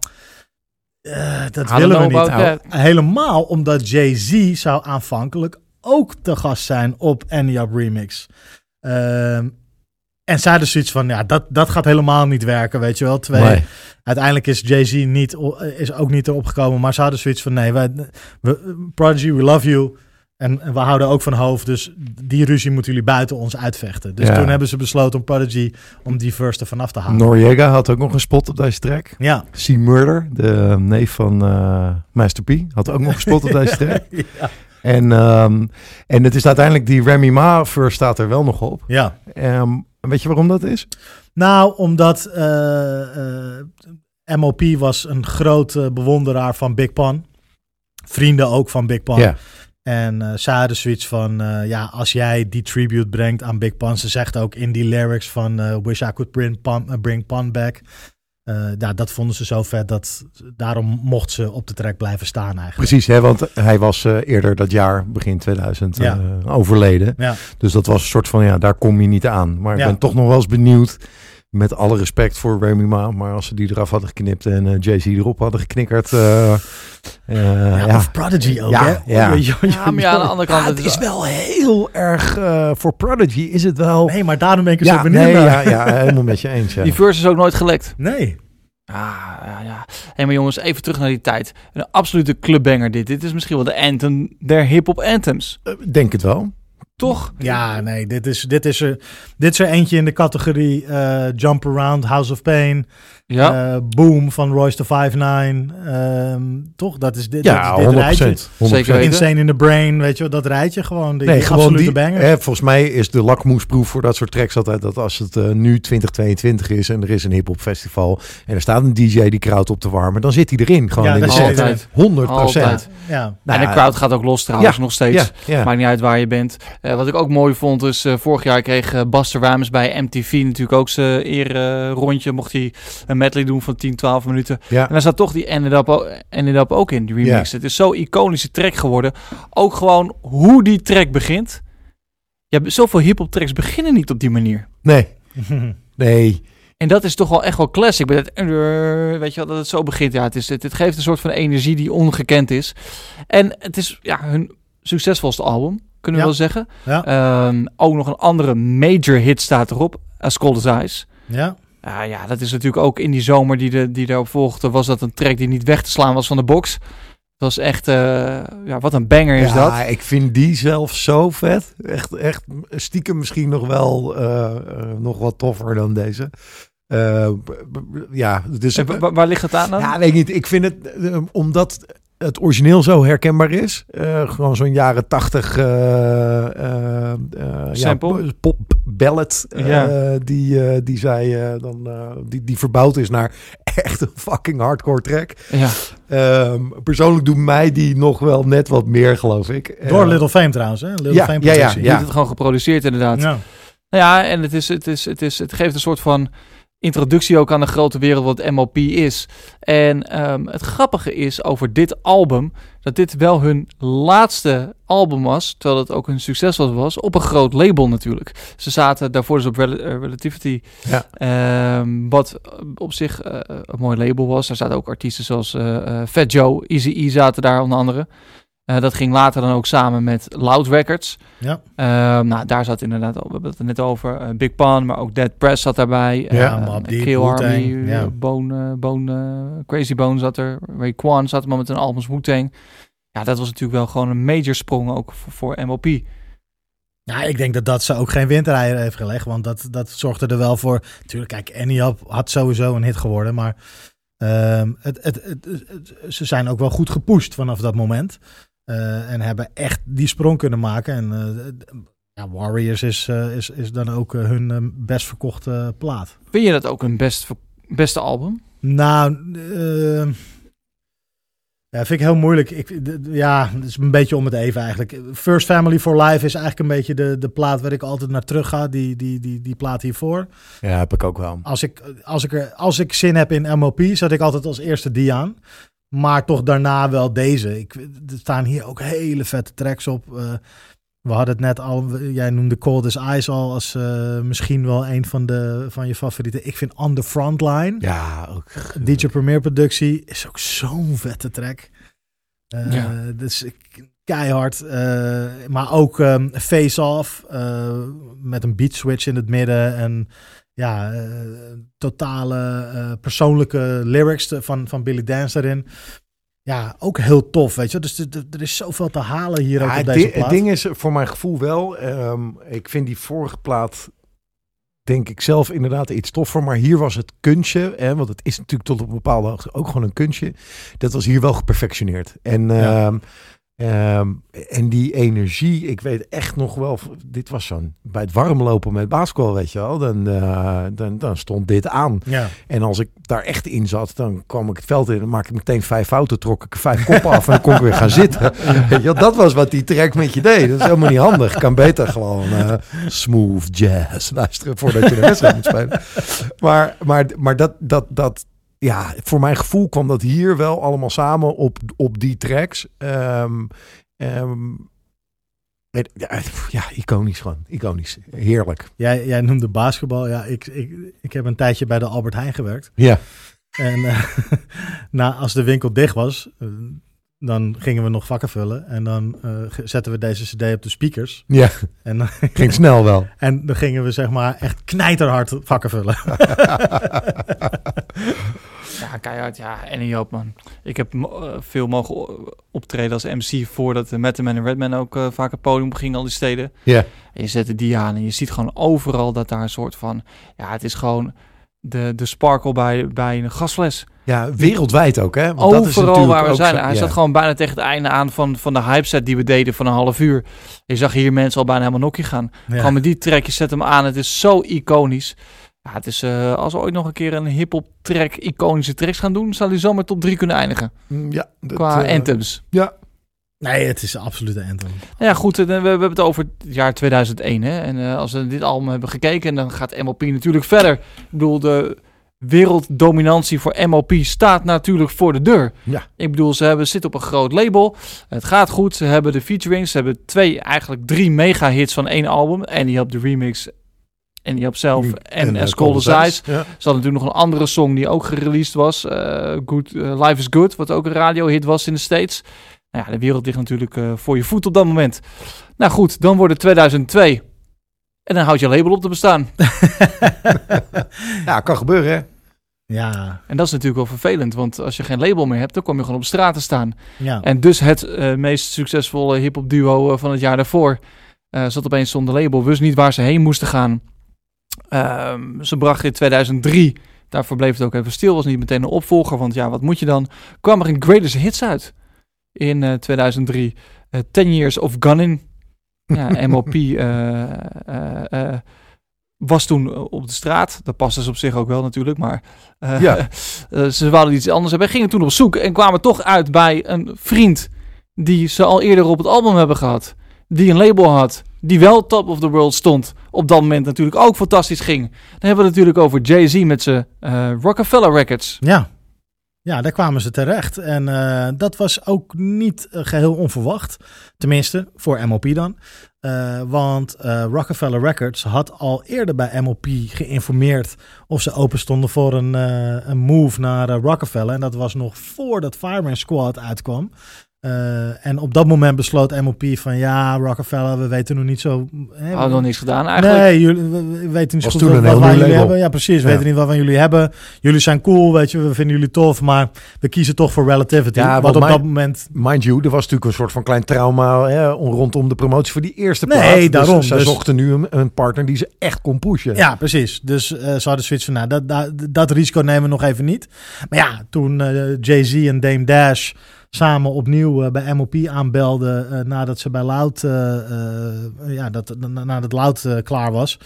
eh, dat I willen we niet. that. Helemaal omdat Jay-Z zou aanvankelijk ook te gast zijn op Any Up Remix. Ehm, en zij hadden zoiets van, ja, dat, dat gaat helemaal niet werken, weet je wel. Twee, Nee. Uiteindelijk is Jay-Z niet, is ook niet erop gekomen, maar ze hadden zoiets van, nee, wij, we, Prodigy, we love you. En, en we houden ook van hoofd, dus die ruzie moeten jullie buiten ons uitvechten. Dus Ja. toen hebben ze besloten om Prodigy, om die verse er vanaf te halen. Noriega had ook nog een spot op deze track. ja. C Murder, de neef van eh, Master P, had ook nog een spot op deze track. ja. En, ehm, en het is uiteindelijk die Remy Ma verse staat er wel nog op. Ja. Ehm, weet je waarom dat is? Nou, omdat eh, eh, MOP was een grote bewonderaar van Big Pun. Vrienden ook van Big. Ja. En hadden zoiets van, ja, als jij die tribute brengt aan Big Pun. Ze zegt ook in die lyrics van Wish I could bring eh, bring Pun back. Eh, ja, dat vonden ze zo vet dat daarom mocht ze op de track blijven staan eigenlijk. Precies, hè, want hij was eh, eerder dat jaar, begin 2000, Ja. eh, overleden. Ja, Dus dat was een soort van, ja, daar kom je niet aan. Maar ik Ja. ben toch nog wel eens benieuwd, met alle respect voor Remy Ma, maar als ze die eraf hadden geknipt en eh, Jay-Z erop hadden geknikkerd. eh, eh, ja, ja. Of Prodigy ook, Ja, hè? ja. Ja, maar ja, aan de andere kant... Ja, het is wel heel erg, eh, voor Prodigy is het wel... Nee, maar daarom ben ik er ja, zo benieuwd nee, naar. ja, ja, helemaal met je eens. Ja. Die verse is ook nooit gelekt. Nee. Ah, ja, ja. Hé, maar jongens, even terug naar die tijd. Een absolute clubbanger dit. Dit is misschien wel de anthem der hip-hop anthems. Denk het wel. Toch? Ja, nee, dit is, dit is, er, dit is eentje in de categorie eh, Jump Around, House of Pain, Ja. eh, Boom van Royce the 5'9. ehm toch, dat is dit, Ja, dat is dit 100%. rijtje. 100%. Zeker. Insane in the Brain, weet je wel, dat rijtje gewoon. Die, Nee, die gewoon absolute die. banger. Hè, volgens mij is de lakmoesproef voor dat soort tracks altijd dat als het eh, nu 2022 is en er is een hip-hop festival en er staat een DJ die crowd op te warmen, dan zit hij erin. Gewoon Ja, in de Altijd. 100 Altijd. ja. Nou en de crowd gaat ook los trouwens, Ja, nog steeds. Ja, ja. Maakt niet uit waar je bent. Eh, wat ik ook mooi vond is, eh, vorig jaar kreeg Buster Rhymes bij MTV natuurlijk ook zijn eer rondje. Mocht hij een medley doen van 10, 12 minuten. ja. En daar zat toch die Ended Up, ended up ook in, die remix. Het is zo'n iconische track geworden. Ook gewoon hoe die track begint. Ja, zoveel hip-hop tracks beginnen niet op die manier. Nee, nee. En dat is toch wel echt wel classic. Met het, weet je wel, dat het zo begint. Ja, het, is, het, het geeft een soort van energie die ongekend is. En het is ja, hun succesvolste album, kunnen we Ja. wel zeggen. Ja. Ehm, ook nog een andere major hit staat erop. As Cold As Ice. ja. Ja, ja, dat is natuurlijk ook in die zomer die, de, die daarop volgde, was dat een track die niet weg te slaan was van de box. Het was echt, eh, ja, wat een banger is dat. Ja, ik vind die zelf zo vet. Echt, echt stiekem misschien nog wel eh, eh, nog wat toffer dan deze. Ja, dus En waar ligt het aan dan? Ja, weet ik niet. Ik vind het, omdat het origineel zo herkenbaar is. eh, gewoon zo'n jaren tachtig eh, ja, pop ballad. eh, Ja. die, eh, die zij eh, dan eh, die, die verbouwd is naar echt een fucking hardcore track. Ja. Ehm, persoonlijk doet mij die nog wel net wat meer, geloof ik. Door Little Fame trouwens, hè? Little ja, Fame ja, ja, productie. Die heeft het gewoon geproduceerd inderdaad. Ja. Nou ja, en het, is, het, is, het, is, het geeft een soort van introductie ook aan de grote wereld wat MLP is. En ehm, het grappige is over dit album, dat dit wel hun laatste album was, terwijl het ook een succes was, was op een groot label natuurlijk. Ze zaten daarvoor dus op Rel- eh, Relativity, Ja. ehm, wat op zich eh, een mooi label was. Daar zaten ook artiesten zoals eh, Fat Joe, Easy E zaten daar onder andere. Eh, dat ging later dan ook samen met Loud Records. Ja. Ehm, nou, daar zat inderdaad, we hebben het er net over, eh, Big Pan, maar ook Dead Press zat daarbij. Ja, Eh, Deep, Kill Army, ja. Bone, Bone, Crazy Bone zat er, Ray Kwan zat er maar met een albums Wu-Tang. Ja, dat was natuurlijk wel gewoon een major sprong ook voor, voor MOP. Ja, ik denk dat dat ze ook geen windrijder heeft gelegd. Want dat, dat zorgde er wel voor. Natuurlijk, kijk, Anyap had sowieso een hit geworden. Maar ehm, het, het- ze zijn ook wel goed gepusht vanaf dat moment. Eh, en hebben echt die sprong kunnen maken. En eh, ja, Warriors is, eh, is, is dan ook hun best verkochte plaat. Vind je dat ook een best, beste album? Nou, ja, vind ik heel moeilijk. Ik, ja, het is een beetje om het even eigenlijk. First Family for Life is eigenlijk een beetje de, de plaat waar ik altijd naar terug ga. Die, die, die, die plaat hiervoor. Ja, heb ik ook wel. Als ik, als, ik er, als ik zin heb in MOP, zet ik altijd als eerste die aan. Maar toch daarna wel deze. Ik, er staan hier ook hele vette tracks op. Eh, we hadden het net al, jij noemde Cold as Ice al als eh, misschien wel een van, de, van je favorieten. Ik vind On The Frontline. Ja, ook. DJ Premier productie is ook zo'n vette track. Eh Ja. Dus keihard. eh, maar ook ehm, Face Off eh, met een beat switch in het midden. En ja, eh, totale eh, persoonlijke lyrics van, van Billy Dance erin. Ja, ook heel tof, weet je. Dus er- is zoveel te halen hier ook Ja, op het, deze di- het plaat. ding is voor mijn gevoel wel, ehm, ik vind die vorige plaat, denk ik zelf inderdaad iets toffer. Maar hier was het kunstje, hè, want het is natuurlijk tot op een bepaalde hoogte ook gewoon een kunstje. Dat was hier wel geperfectioneerd. En, Ja. ehm, ehm, en die energie, ik weet echt nog wel, dit was zo'n, bij het warmlopen met basketbal, weet je wel, dan, eh, dan, dan stond dit aan. Ja. En als ik daar echt in zat, dan kwam ik het veld in en maakte ik meteen vijf fouten, trok ik vijf koppen af en dan kon ik weer gaan zitten. Weet je, dat was wat die track met je deed. Dat is helemaal niet handig. Kan beter gewoon eh, smooth jazz luisteren voordat je de wedstrijd moet spelen. Maar, maar, maar dat, dat, dat, ja, voor mijn gevoel kwam dat hier wel allemaal samen op, op die tracks. Ehm, ehm, ja, iconisch gewoon. Iconisch. Heerlijk. Jij, jij noemde basketbal. Ja, ik, ik, ik heb een tijdje bij de Albert Heijn gewerkt. Ja. En nou, als de winkel dicht was, eh, dan gingen we nog vakken vullen. En dan eh, zetten we deze cd op de speakers. Ja, En, dan- ging snel wel. en dan gingen we zeg maar echt knijterhard vakken vullen. Ja, keihard. Ja, en Joop, man. Ik heb eh, veel mogen optreden als MC voordat uh, Metterman en Redman ook eh, vaak het podium gingen, al die steden. Ja. En je zette die aan en je ziet gewoon overal dat daar een soort van... Ja, het is gewoon de, de sparkle bij, bij een gasfles. Ja, wereldwijd ook, hè? Want dat is Overal natuurlijk waar we zijn. zo- Hij ja. zat gewoon bijna tegen het einde aan van, van de hypeset die we deden van een half uur. Je zag hier mensen al bijna helemaal nokkie gaan. Ja. Gewoon met die track, je zet hem aan. Het is zo iconisch. Ja, het is, eh, als we ooit nog een keer een hip-hop track, iconische tracks gaan doen, zal hij zo met top 3 kunnen eindigen. Mm, Ja, dat, qua eh, anthems. Ja, Nee, het is een absolute anthem. Nou ja, goed, eh, we, we hebben het over het jaar 2001. Hè? En eh, als we dit album hebben gekeken, dan gaat MLP natuurlijk verder. Ik bedoel, de werelddominantie voor MLP staat natuurlijk voor de deur. Ja. Ik bedoel, ze hebben, zitten op een groot label. Het gaat goed. Ze hebben de featurings. Ze hebben twee, eigenlijk drie mega-hits van één album. En die op de remix. En die op zelf. En, Cold As Ice. Ja. Ze hadden natuurlijk nog een andere song die ook gereleased was. eh, good, eh, Life is Good, wat ook een radiohit was in de States. Nou ja, de wereld ligt natuurlijk eh, voor je voet op dat moment. Nou goed, dan wordt het 2002. En dan houdt je label op te bestaan. ja, kan gebeuren, hè? Ja, En dat is natuurlijk wel vervelend, want als je geen label meer hebt, dan kom je gewoon op straat te staan. ja. En dus het eh, meest succesvolle hip-hop duo van het jaar daarvoor eh, zat opeens zonder label, wist niet waar ze heen moesten gaan. Ehm, ze brachten in 2003, daarvoor bleef het ook even stil, was niet meteen een opvolger, want ja, wat moet je dan? Kwam er een Greatest Hits uit in eh, 2003. eh 10 Years of Gunning. Ja, MOP eh, eh, eh, was toen op de straat. Dat paste ze op zich ook wel natuurlijk, maar Ja. ze wilden iets anders hebben. Gingen toen op zoek en kwamen toch uit bij een vriend die ze al eerder op het album hebben gehad. Die een label had, die wel top of the world stond. Op dat moment natuurlijk ook fantastisch ging. Dan hebben we het natuurlijk over Jay-Z met zijn eh, Rockefeller Records. Ja. Ja, daar kwamen ze terecht. En eh, dat was ook niet eh, geheel onverwacht. Tenminste, voor MOP dan. Want Rockefeller Records had al eerder bij MOP geïnformeerd of ze open stonden voor een, een move naar Rockefeller. En dat was nog voordat Fireman Squad uitkwam. Eh, en op dat moment besloot MOP van ja, Rockefeller, we weten nog niet zo. hè, Hadden nog niks gedaan eigenlijk. Nee, jullie we, we weten niet zo goed wat, wat jullie hebben. Ja, precies. We Ja. weten niet wat van jullie hebben. Jullie zijn cool, weet je, we vinden jullie tof, maar we kiezen toch voor relativity. Ja, wat want op dat moment. Mind you, er was natuurlijk een soort van klein trauma hè, om- rondom de promotie voor die eerste Nee, plaat. Dus daarom. zij Dus- zochten nu een, een partner die ze echt kon pushen. Ja, precies. Dus eh ze hadden zoiets van, nou, dat, dat, dat risico nemen we nog even niet. Maar ja, toen eh, Jay-Z en Dame Dash samen opnieuw eh, bij MOP aanbelden eh, nadat ze bij Loud, eh, ja, dat, na- nadat Loud eh, klaar was.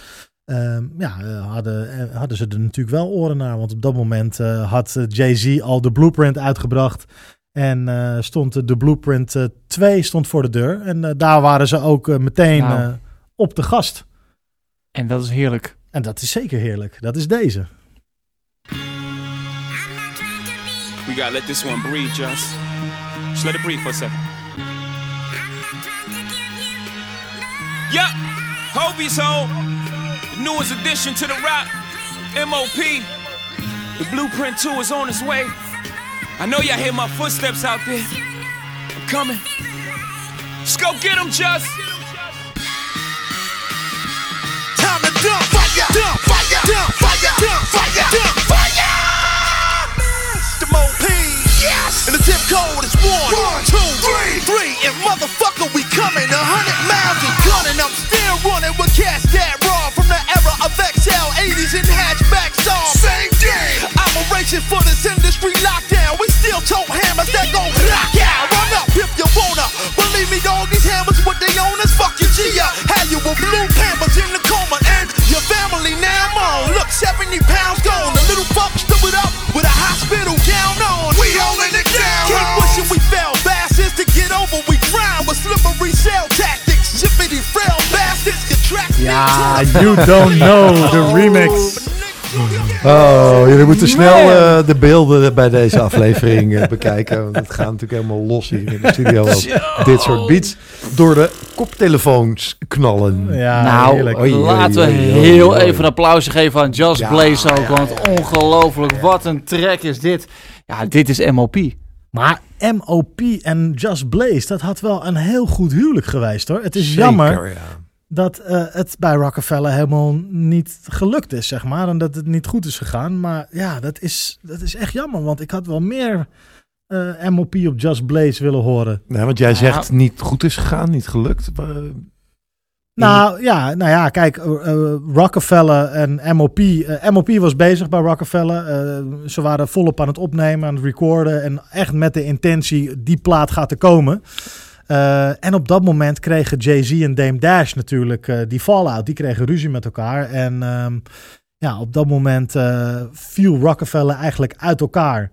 Ehm, ja, hadden, hadden ze er natuurlijk wel oren naar. Want op dat moment eh, had Jay-Z al de blueprint uitgebracht. En eh, stond de, blueprint eh 2 stond voor de deur. En eh, daar waren ze ook meteen Nou. eh, op de gast. En dat is heerlijk. En dat is zeker heerlijk. Dat is deze. We gotta let this one breathe, just. Just let it breathe for a second. Yup, Hobie's home. Newest addition to the rock. MOP. The blueprint 2 is on its way. I know y'all hear my footsteps out there. I'm coming. Let's go get them, just. Time to dump fire, dump fire, dump fire, dump fire, dump fire. And the zip code is one, one, two, three, three. And motherfucker, we coming a hundred miles and gunning. I'm still running with cats that raw from the era of XL, 80s and hatchback songs. Same game. I'm a racing for this industry lockdown. We still tote hammers that go rock out. Run up if you wanna. Believe me, dog, these hammers Ja, You Don't Know, de remix. Oh, jullie moeten snel eh, de beelden bij deze aflevering eh, bekijken. Want het gaat natuurlijk helemaal los hier in de studio. ook. Dit soort beats door de koptelefoons knallen. Ja, nou, heerlijk. Oei, oei, laten we oei, heel oei. even een applausje geven aan Just Ja, Blaze ook. want ja, ja. ongelooflijk, wat een track is dit. Ja, dit is MOP. Maar MOP en Just Blaze, dat had wel een heel goed huwelijk geweest hoor. Het is Zeker, jammer ja. Dat eh, het bij Rockefeller helemaal niet gelukt is, zeg maar. En dat het niet goed is gegaan. Maar ja, dat is, dat is echt jammer. Want ik had wel meer eh, MOP op Just Blaze willen horen. Nee, want jij Ja. zegt niet goed is gegaan, niet gelukt. Nou ja, nou ja, kijk, eh, Rockefeller en MOP. eh, MOP was bezig bij Rockefeller. Eh, ze waren volop aan het opnemen, aan het recorden. En echt met de intentie, die plaat gaat er komen. Eh, en op dat moment kregen Jay-Z en Dame Dash natuurlijk eh, die fallout. Die kregen ruzie met elkaar. En ehm, ja, op dat moment eh, viel Rockefeller eigenlijk uit elkaar.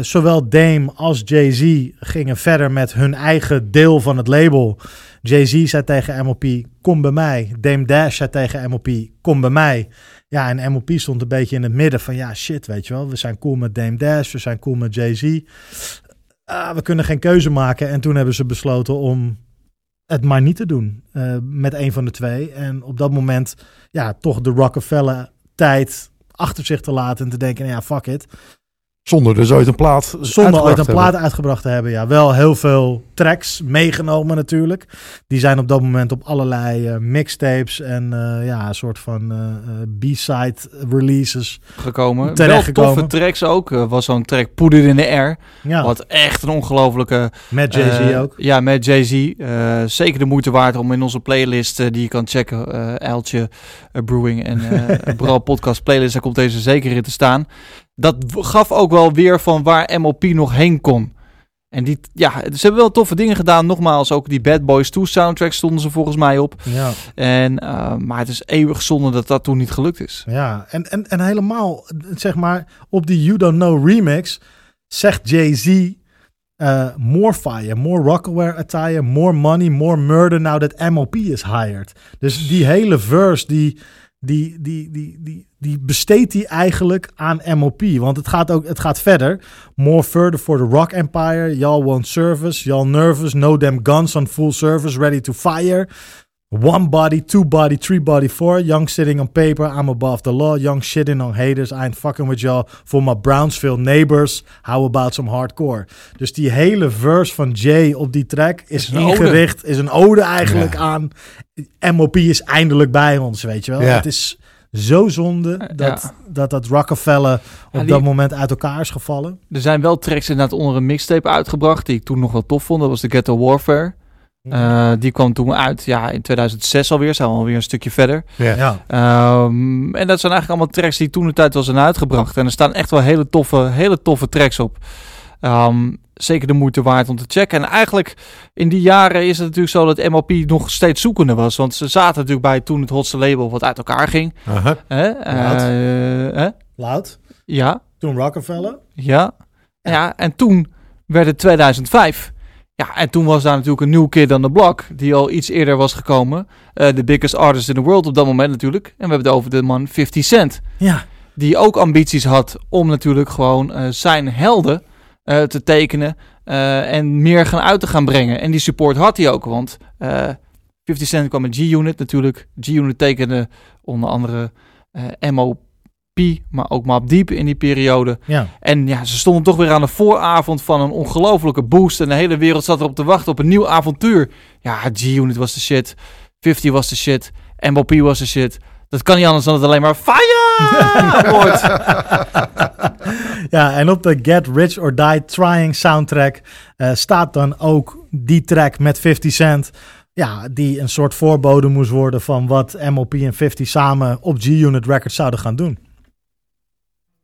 Zowel Dame als Jay-Z gingen verder met hun eigen deel van het label. Jay-Z zei tegen MOP, kom bij mij. Dame Dash zei tegen MOP, kom bij mij. Ja, en MOP stond een beetje in het midden van, ja shit, weet je wel. We zijn cool met Dame Dash, we zijn cool met Jay-Z. Ah, we kunnen geen keuze maken. En toen hebben ze besloten om het maar niet te doen eh, met een van de twee. En op dat moment, ja, toch de Rockefeller tijd achter zich te laten en te denken, nou ja, fuck it. Zonder dus ooit een plaat Zonder uitgebracht ooit een te plaat hebben. uitgebracht te hebben. Ja, wel heel veel tracks meegenomen natuurlijk. Die zijn op dat moment op allerlei eh, mixtapes en eh, ja, een soort van eh, eh, B-side releases. gekomen. Wel Terechtgekomen. toffe tracks ook. Was zo'n track Put It in the Air. Ja, Wat echt een ongelofelijke... met Jay-Z ook. Ja, met Jay-Z. Eh, zeker de moeite waard om in onze playlist, die je kan checken, eh Eltje Brewing en eh Bral Podcast playlist, daar komt deze zeker in te staan. Dat gaf ook wel weer van waar MOP nog heen kon. En die, ja, ze hebben wel toffe dingen gedaan. Nogmaals, ook die Bad Boys 2 soundtrack stonden ze volgens mij op. Ja, En, eh, maar het is eeuwig zonde dat dat toen niet gelukt is. ja. En, en, en helemaal, zeg maar, op die You Don't Know remix zegt Jay-Z... eh, more fire, more Rockaware attire, more money, more murder now that MOP is hired. Dus die hele verse, die, die, die, die, die, die besteedt hij eigenlijk aan MOP. Want het gaat ook het gaat verder. More further for the Rock Empire. Y'all want service. Y'all nervous. No damn guns on full service. Ready to fire. One body, two body, three body, four. Young sitting on paper, I'm above the law. Young shitting on haters, I ain't fucking with y'all. For my Brownsville neighbors, how about some hardcore? Dus die hele verse van Jay op die track is, ode. ingericht, is een ode eigenlijk Ja. aan MOP is eindelijk bij ons, weet je wel. Ja. Het is zo zonde dat, Ja. dat dat Rockefeller op Ja, die- dat moment uit elkaar is gevallen. Er zijn wel tracks inderdaad onder een mixtape uitgebracht die ik toen nog wel tof vond. Dat was de Ghetto Warfare. Eh, die kwam toen uit ja, in 2006 alweer. Zijn we alweer een stukje verder. Ja. Ja. Ehm, en dat zijn eigenlijk allemaal tracks die toen de tijd wel zijn uitgebracht. En er staan echt wel hele toffe, hele toffe tracks op. Ehm, zeker de moeite waard om te checken. En eigenlijk in die jaren is het natuurlijk zo dat MLP nog steeds zoekende was. Want ze zaten natuurlijk bij toen het hotste label wat uit elkaar ging. Wat? Eh, hè? Loud. Ja, Toen Rockefeller. ja, ja. En toen werd het 2005. Ja, en toen was daar natuurlijk een nieuw kid on the block. Die al iets eerder was gekomen. Eh, De biggest artist in the world op dat moment natuurlijk. En we hebben het over de man 50 Cent. Ja. Die ook ambities had om natuurlijk gewoon eh, zijn helden eh, te tekenen. en meer gaan uit te gaan brengen. En die support had hij ook. Want eh 50 Cent kwam met G-Unit natuurlijk. G-Unit tekende onder andere eh, Maar ook Map Deep in die periode. Ja. En ja, ze stonden toch weer aan de vooravond van een ongelofelijke boost. En de hele wereld zat erop te wachten op een nieuw avontuur. Ja, G-Unit was de shit. 50 was de shit. MOP was de shit. Dat kan niet anders dan het alleen maar fire wordt. Ja, en op de Get Rich or Die Trying soundtrack eh, staat dan ook die track met 50 Cent. Ja, die een soort voorbode moest worden van wat MOP en 50 samen op G-Unit Records zouden gaan doen.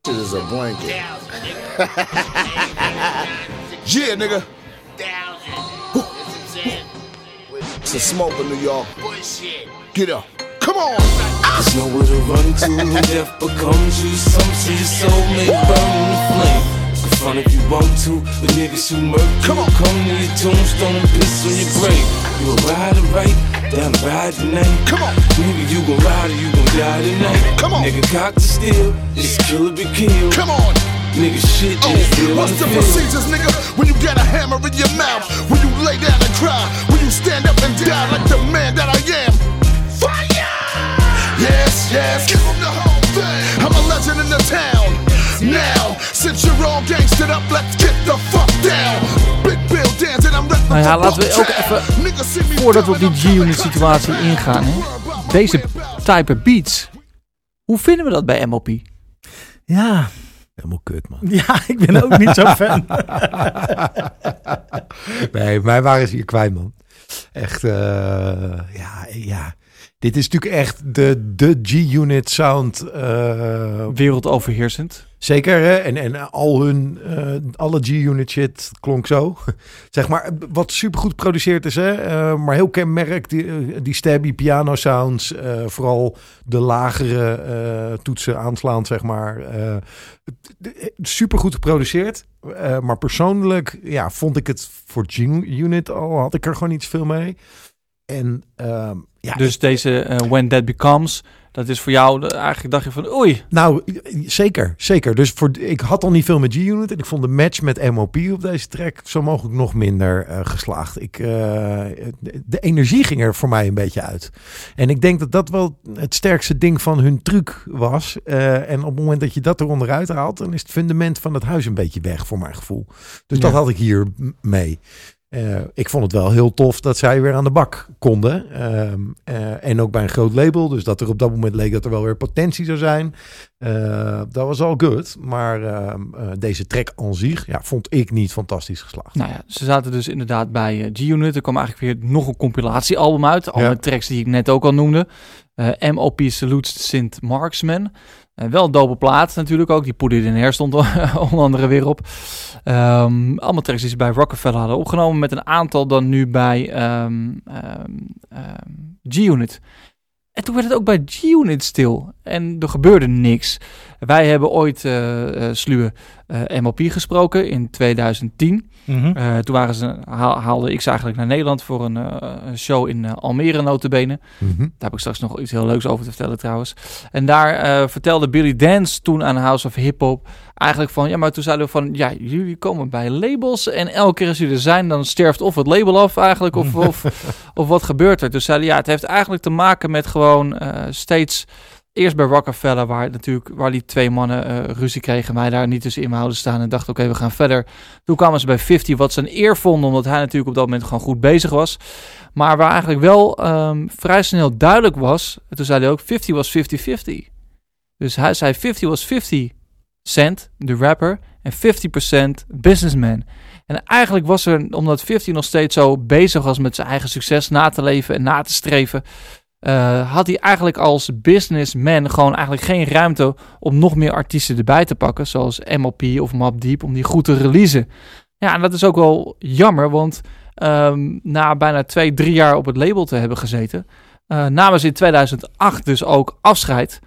Shit is a blanket. yeah, nigga. It's a smoke in New York. Get up. Come on. There's nowhere to run to death becomes you. Some see your soul may burn in the flame. Confront if you want to, the niggas who murk you. Come on. Come to your tombstone and piss on your grave. You a ride or right, down ride tonight. Come on. Nigga, you gon' ride or you gon' die tonight. Come on. Nigga, cock to steal, it's kill or be killed. Come on. Nigga, shit Oh, is what's the procedures, nigga? When you get a hammer in your mouth, when you lay down and cry, when you stand up and die like the man that I am. Fire! Yes, yes. Give 'em the whole thing. I'm a legend in the town. Now, since you're all gangstered up, let's get the fuck down. Big Nou ja, laten we ook even, voordat we op die G-Unit situatie ingaan, hè. Deze type beats. Hoe vinden we dat bij MOP? Ja, Helemaal kut, man. ja ik ben ook niet zo fan. Nee, mij waren ze hier kwijt, man. Echt, eh, ja, ja. Dit is natuurlijk echt de, de G-Unit sound. eh, Wereldoverheersend. zeker, hè? En, en al hun, eh, alle G-Unit shit klonk zo. zeg maar, wat supergoed geproduceerd is, hè? eh, maar heel kenmerk, die, die stabby piano sounds. vooral de lagere toetsen aanslaand, zeg maar. supergoed geproduceerd. Maar persoonlijk ja, vond ik het voor G-Unit al, had ik er gewoon niet zoveel mee. En ehm, ja, Dus deze eh, When That Becomes, dat is voor jou, de- eigenlijk dacht je van oei. Nou, zeker, zeker. Dus voor, ik had al niet veel met G-Unit en ik vond de match met MOP op deze track zo mogelijk nog minder eh, geslaagd. Ik, eh, de energie ging er voor mij een beetje uit. En ik denk dat dat wel het sterkste ding van hun truc was. En op het moment dat je dat er onderuit haalt, dan is het fundament van het huis een beetje weg, voor mijn gevoel. Dus dat had ik hier mee. Eh, ik vond het wel heel tof dat zij weer aan de bak konden. Ehm, eh, en ook bij een groot label. Dus dat er op dat moment leek dat er wel weer potentie zou zijn. Eh, dat was al good. Maar ehm, eh, deze track aan zich ja, vond ik niet fantastisch geslaagd. Nou ja, ze zaten dus inderdaad bij G-Unit. Er kwam eigenlijk weer nog een compilatiealbum uit. Al Ja. met tracks die ik net ook al noemde. MOP Salutes Sint Marksman. Wel een dope plaat natuurlijk ook. Die It In Air stond onder andere weer op. Ehm, allemaal tracks die ze bij Rockefeller hadden opgenomen. Met een aantal dan nu bij ehm, ehm, G-Unit. En toen werd het ook bij G-Unit stil. En er gebeurde niks. Wij hebben ooit, eh eh Sluwe, eh, MLP gesproken in 2010. Mhm. Toen waren ze, haal- haalde ik ze eigenlijk naar Nederland voor een, show in Almere notabene. Mhm. Daar heb ik straks nog iets heel leuks over te vertellen trouwens. En daar vertelde Billy Dance toen aan House of Hip Hop eigenlijk van... Ja, maar toen zeiden we van... Ja, jullie komen bij labels en elke keer als jullie er zijn... dan sterft of het label af eigenlijk of, of, of wat gebeurt er. Dus zeiden ja, het heeft eigenlijk te maken met gewoon steeds... Eerst bij Rockefeller, waar, natuurlijk, waar die twee mannen eh, ruzie kregen. Wij daar niet tussen in houden staan en dachten, oké, we gaan verder. Toen kwamen ze bij 50, wat ze een eer vonden, omdat hij natuurlijk op dat moment gewoon goed bezig was. Maar waar eigenlijk wel ehm, vrij snel duidelijk was, en toen zei hij ook, 50 was 50-50. Dus hij zei 50 was 50 cent, de rapper, en 50% businessman. En eigenlijk was er, omdat 50 nog steeds zo bezig was met zijn eigen succes na te leven en na te streven, eh, had hij eigenlijk als businessman gewoon eigenlijk geen ruimte om nog meer artiesten erbij te pakken, zoals MLP of Mobb Deep, om die goed te releasen. Ja, en dat is ook wel jammer, want ehm, na bijna twee, drie jaar op het label te hebben gezeten, eh namen ze in 2008 dus ook afscheid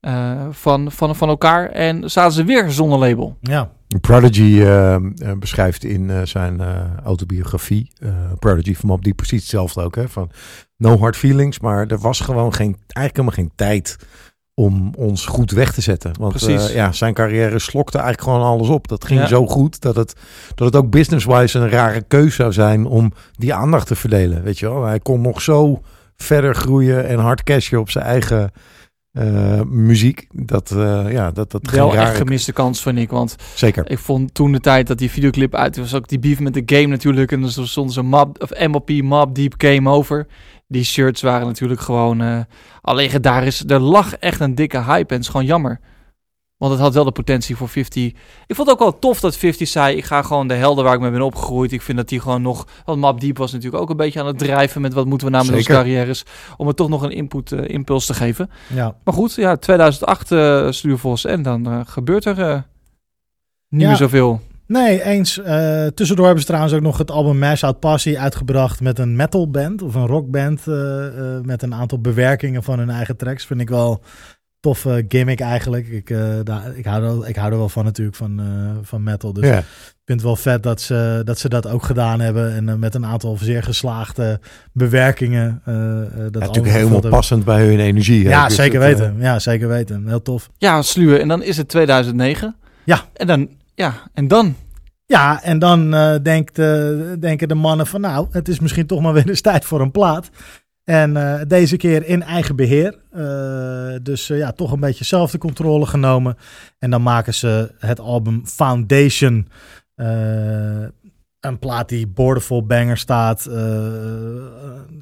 eh, van, van, van elkaar en zaten ze weer zonder label. Ja. Prodigy eh, eh, beschrijft in eh, zijn eh, autobiografie, Prodigy van Mobb Deep, precies hetzelfde ook. Hè, van no hard feelings, maar er was gewoon geen, eigenlijk helemaal geen tijd om ons goed weg te zetten. Want Precies. ja, zijn carrière slokte eigenlijk gewoon alles op. Dat ging Ja. zo goed dat het, dat het ook business-wise een rare keus zou zijn om die aandacht te verdelen. Weet je wel, hij kon nog zo verder groeien en hard cashen op zijn eigen eh, muziek. Dat, eh, ja, dat, dat Wel echt rare... gemiste kans, vind ik, want Zeker. Ik vond toen de tijd dat die videoclip uit was, ook die beef met de game natuurlijk. En dan stond ze mob, of MLP Mob Deep Game Over. Die shirts waren natuurlijk gewoon eh al legendarisch. Er lag echt een dikke hype en het is gewoon jammer. Want het had wel de potentie voor 50. Ik vond het ook wel tof dat 50 zei: Ik ga gewoon de helden waar ik mee ben opgegroeid. Ik vind dat die gewoon nog. Want Mob Deep was natuurlijk ook een beetje aan het drijven met wat moeten we met onze carrières. Om het toch nog een input, eh, impuls te geven. ja. Maar goed, ja, 2008 eh Stuurvos. En dan eh, gebeurt er eh, niet Ja. meer zoveel. Nee, eens. Tussendoor hebben ze trouwens ook nog het album Mash Out Passie uitgebracht met een metal band of een rockband eh, met een aantal bewerkingen van hun eigen tracks. Vind ik wel toffe gimmick eigenlijk. Ik, eh, daar, ik, hou er, wel- ik hou er wel van natuurlijk van, eh, van metal. Dus Ja. ik vind het wel vet dat ze, dat ze dat ook gedaan hebben en eh, met een aantal zeer geslaagde bewerkingen. eh, eh, dat Ja, natuurlijk helemaal hebben. passend bij hun energie. hè. Ja, Dus zeker het, weten. Ja, zeker weten. Heel tof. Ja, sluwen. En dan is het 2009. Ja. En dan, ja, en dan. Ja, en dan eh, denkt, eh, denken de mannen van nou, het is misschien toch maar weer eens tijd voor een plaat. En eh, deze keer in eigen beheer. Eh, dus eh, ja, toch een beetje zelf de controle genomen. En dan maken ze het album Foundation. een plaat die boordevol banger staat.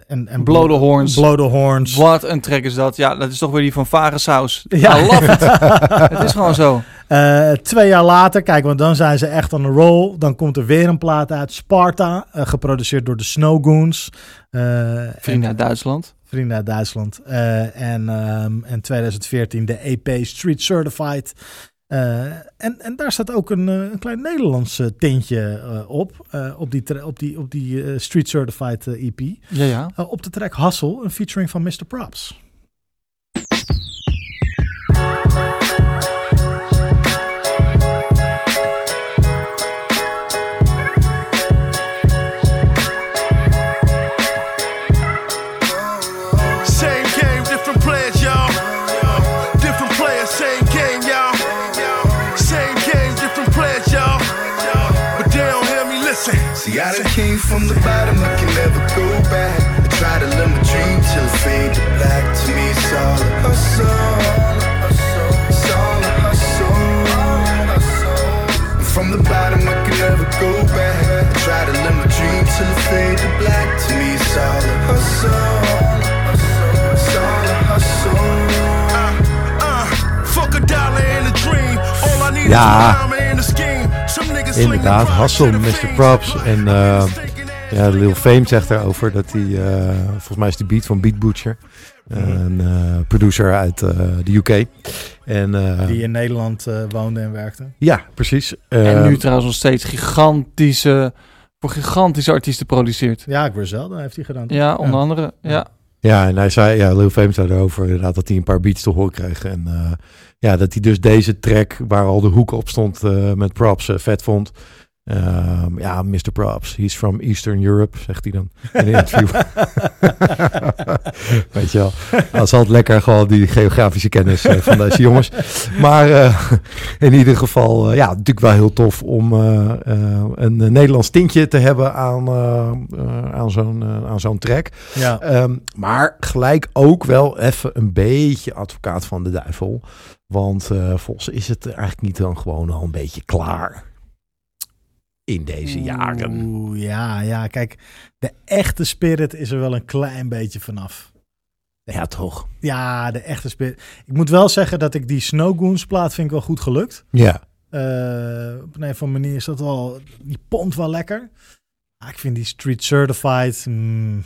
en, en Blow the Horns. Blow the Horns. Wat een track is dat. Ja, dat is toch weer die van Vare Saus. Ja. I love it. het is gewoon zo. Eh, twee jaar later, kijk, want dan zijn ze echt on a roll. Dan komt er weer een plaat uit, Sparta, eh, geproduceerd door de Snowgoons. Eh, Vrienden en- uit Duitsland. Vrienden uit Duitsland. En in en 2014 de EP Street Certified. En, en daar staat ook een, een klein Nederlands tintje op. op die, op die, op die Street Certified EP. Ja, ja. Eh, op de track Hustle, een featuring van Mr. Props. I done came from the bottom, I can never go back. I try to live my dream till it fade to black. To me, it's all a hustle. It's all a hustle. From the bottom, I can never go back. I try to live my dream till it fade to black. To me, it's all a hustle. It's all a hustle. Uh, fuck a dollar and a dream. All I need Ja. is one in the scheme. Inderdaad, Hassel, Mr. Props. En eh, ja, Lil Fame zegt daarover dat hij, eh, volgens mij is die beat van Beat Butcher. Een eh, producer uit eh, de UK. En, eh, Die in Nederland eh, woonde en werkte. ja, precies. En Eh, nu trouwens nog steeds gigantische, voor gigantische artiesten produceert. Ja, Griselda heeft hij gedaan. Ja, onder andere. Ja. Ja, en hij zei, ja, Lil Fame zei erover inderdaad dat hij een paar beats te horen kreeg. En eh, ja, dat hij dus deze track, waar al de hoek op stond eh, met props, eh, vet vond. Ehm, ja, Mr. Props, he's from Eastern Europe, zegt hij dan in een interview. Weet je wel, dat is altijd lekker gewoon die geografische kennis eh, van deze jongens. Maar eh, in ieder geval, eh, ja, natuurlijk wel heel tof om een Nederlands tintje te hebben aan, aan zo'n aan zo'n track. Ja. Ehm, maar gelijk ook wel even een beetje advocaat van de duivel. Want volgens is het eigenlijk niet dan gewoon al een beetje klaar in deze jaren. Oeh, ja, ja, kijk, de echte spirit is er wel een klein beetje vanaf. Ja, toch? Ja, de echte spirit. Ik moet wel zeggen dat ik die Snowgoons plaat vind ik wel goed gelukt. Ja. Eh, op een of andere manier is dat wel, die pont wel lekker. Maar ik vind die Street Certified, mm,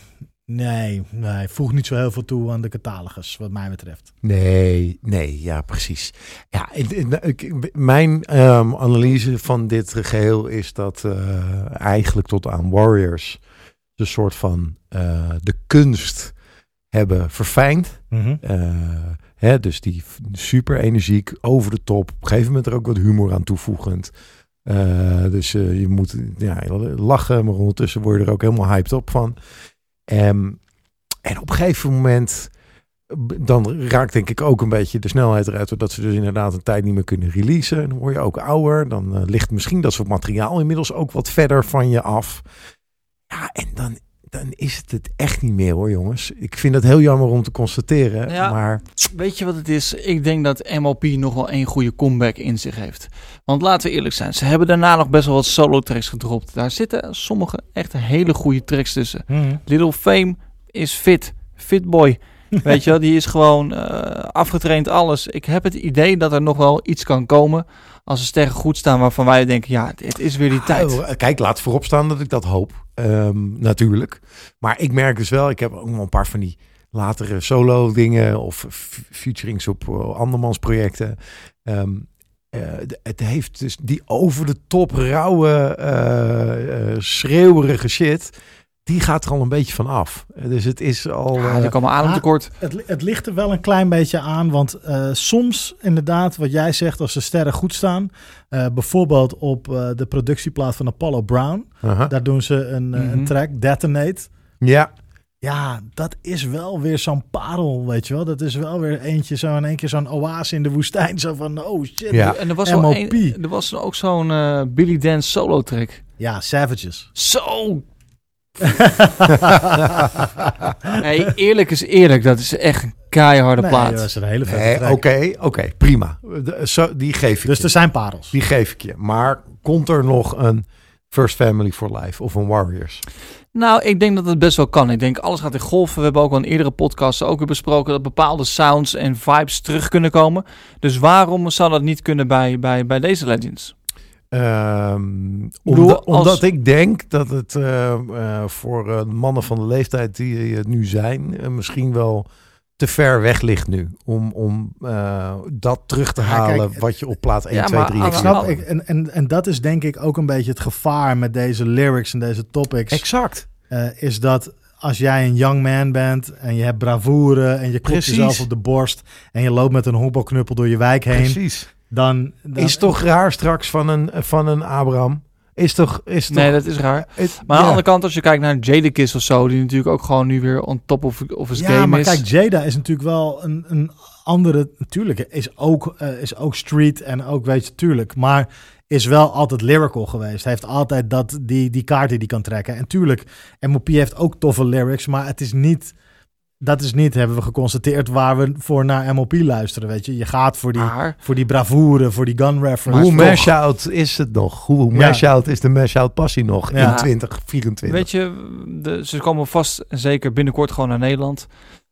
nee, nee, voegt niet zo heel veel toe aan de catalogus, wat mij betreft. Nee, nee, ja, precies. Ja, ik- mijn ehm, analyse van dit geheel is dat eh, eigenlijk tot aan Warriors een soort van eh, de kunst hebben verfijnd. Eh, hè, dus die super energiek, over de top. Op een gegeven moment er ook wat humor aan toevoegend. Dus je moet ja, lachen, maar ondertussen word je er ook helemaal hyped op van. Ehm, en op een gegeven moment, dan raakt denk ik ook een beetje de snelheid eruit. Doordat ze dus inderdaad een tijd niet meer kunnen releasen. Dan word je ook ouder. Dan eh, ligt misschien dat soort materiaal inmiddels ook wat verder van je af. Ja, en dan, dan is het het echt niet meer hoor jongens. Ik vind het heel jammer om te constateren. Ja. Maar Weet je wat het is? Ik denk dat MOP nog wel één goede comeback in zich heeft. Want laten we eerlijk zijn, ze hebben daarna nog best wel wat solo tracks gedropt. Daar zitten sommige echt hele goede tracks tussen. Little Fame is fit. Fit boy. Weet je wel, die is gewoon eh, afgetraind alles. Ik heb het idee dat er nog wel iets kan komen als de sterren goed staan waarvan wij denken, ja, het is weer die tijd. Oh, kijk, laat voorop staan dat ik dat hoop. Ehm, natuurlijk. Maar ik merk dus wel, ik heb ook nog een paar van die latere solo dingen of featurings op uh, andermans projecten. Ehm, eh, het heeft dus die over de top rauwe, eh, eh, schreeuwerige shit. Die gaat er al een beetje van af. Dus het is al. Ja, eh, er komen ademtekort. Het, het ligt er wel een klein beetje aan, want eh, soms inderdaad, wat jij zegt, als de sterren goed staan, eh, bijvoorbeeld op eh, de productieplaat van Apollo Brown, daar doen ze een, eh, een Mhm. track, Detonate. Ja, Ja, dat is wel weer zo'n parel, weet je wel. Dat is wel weer eentje, zo in één keer zo'n oase in de woestijn. Zo van, oh shit. Ja. En er was, een, er was ook zo'n Billy Dance solo track. Ja, Savages. Zo. hey, eerlijk is eerlijk, dat is echt een keiharde Nee, plaat. dat is een hele vette nee, oké, oké, prima. De- zo, die geef ik Dus je. er zijn parels. Die geef ik je. Maar komt er nog een First Family for Life of een Warriors? Nou, ik denk dat het best wel kan. Ik denk alles gaat in golven. We hebben ook al in eerdere podcasts ook weer besproken dat bepaalde sounds en vibes terug kunnen komen. Dus waarom zou dat niet kunnen bij, bij, bij deze Legends? Ehm, omdat, als- omdat ik denk dat het eh, eh, voor eh, mannen van de leeftijd die het nu zijn, misschien wel te ver weg ligt nu. Om, om eh, dat terug te Ja, halen kijk, wat je op plaats 1, Ja, 2, maar 3 aan en Snap ik, en, en, en dat is denk ik ook een beetje het gevaar met deze lyrics en deze topics. Exact. eh, is dat als jij een young man bent en je hebt bravoure en je klopt jezelf op de borst en je loopt met een honkbalknuppel door je wijk heen, Precies. Dan, dan Is toch raar straks van een, van een Abraham? Is toch... Is toch Nee, dat is raar. het- Maar aan de ja. andere kant, als je kijkt naar Jadakiss of zo, die natuurlijk ook gewoon nu weer on top of, of his ja, game maar is. kijk, Jada is natuurlijk wel een, een andere. Natuurlijk, is ook, eh, is ook street en ook, weet je, tuurlijk. Maar is wel altijd lyrical geweest. Hij heeft altijd dat, die, die kaart die hij kan trekken. En tuurlijk, MOP heeft ook toffe lyrics, maar het is niet. Dat is niet, hebben we geconstateerd, waar we voor naar MOP luisteren. Weet je, je gaat voor die, Maar voor die bravoure, voor die gun reference. Hoe mash-out is het nog? Hoe Ja. mash-out is de mash-out passie nog Ja. in 2024? weet je, de, ze komen vast en zeker binnenkort gewoon naar Nederland.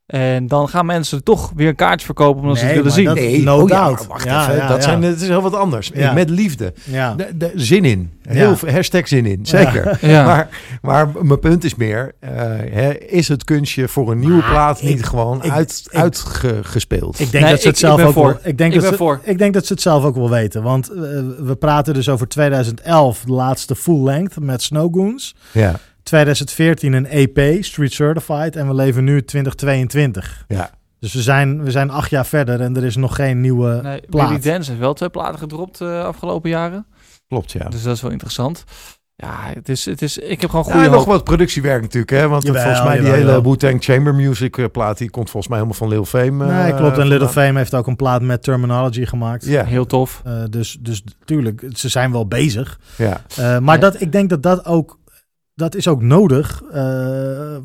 En dan gaan mensen toch weer een kaartje verkopen omdat ze het willen zien. dat- Nee, No oh doubt. wacht Ja, even. ja, dat, ja. Zijn, het is heel wat anders. Ja. Met liefde. Ja. De, de, zin in. Heel Ja. veel hashtag zin in. Zeker. Ja. Maar, maar mijn punt is meer. eh, hè, is het kunstje voor een nieuwe Maar plaat ik- niet gewoon ik- uit, ik- uitgespeeld? Ik denk Nee, dat ze het ik- zelf ook voor. wel. Ik denk, Ik dat ben ze, voor. ik denk dat ze het zelf ook wel weten. Want eh, we praten dus over 2011, de laatste full length met Snowgoons. ja. 2014 een EP, Street Certified. En we leven nu 2022. Ja. Dus we zijn, we zijn acht jaar verder en er is nog geen nieuwe Nee, plaat. Billy Dance heeft wel twee platen gedropt de afgelopen jaren. Klopt, ja. Dus dat is wel interessant. Ja, het is, het is, ik heb gewoon Ja, goede en nog wat productiewerk natuurlijk, hè? Want eh, volgens mij die hele. Wu-Tang Chamber Music eh, plaat, die komt volgens mij helemaal van Lil Fame. eh, Nee, klopt. En vandaan. Fame heeft ook een plaat met Terminology gemaakt. Ja, Heel tof. Eh, dus, dus tuurlijk, ze zijn wel bezig. ja. Eh, maar Ja. dat, ik denk dat dat ook, dat is ook nodig. eh,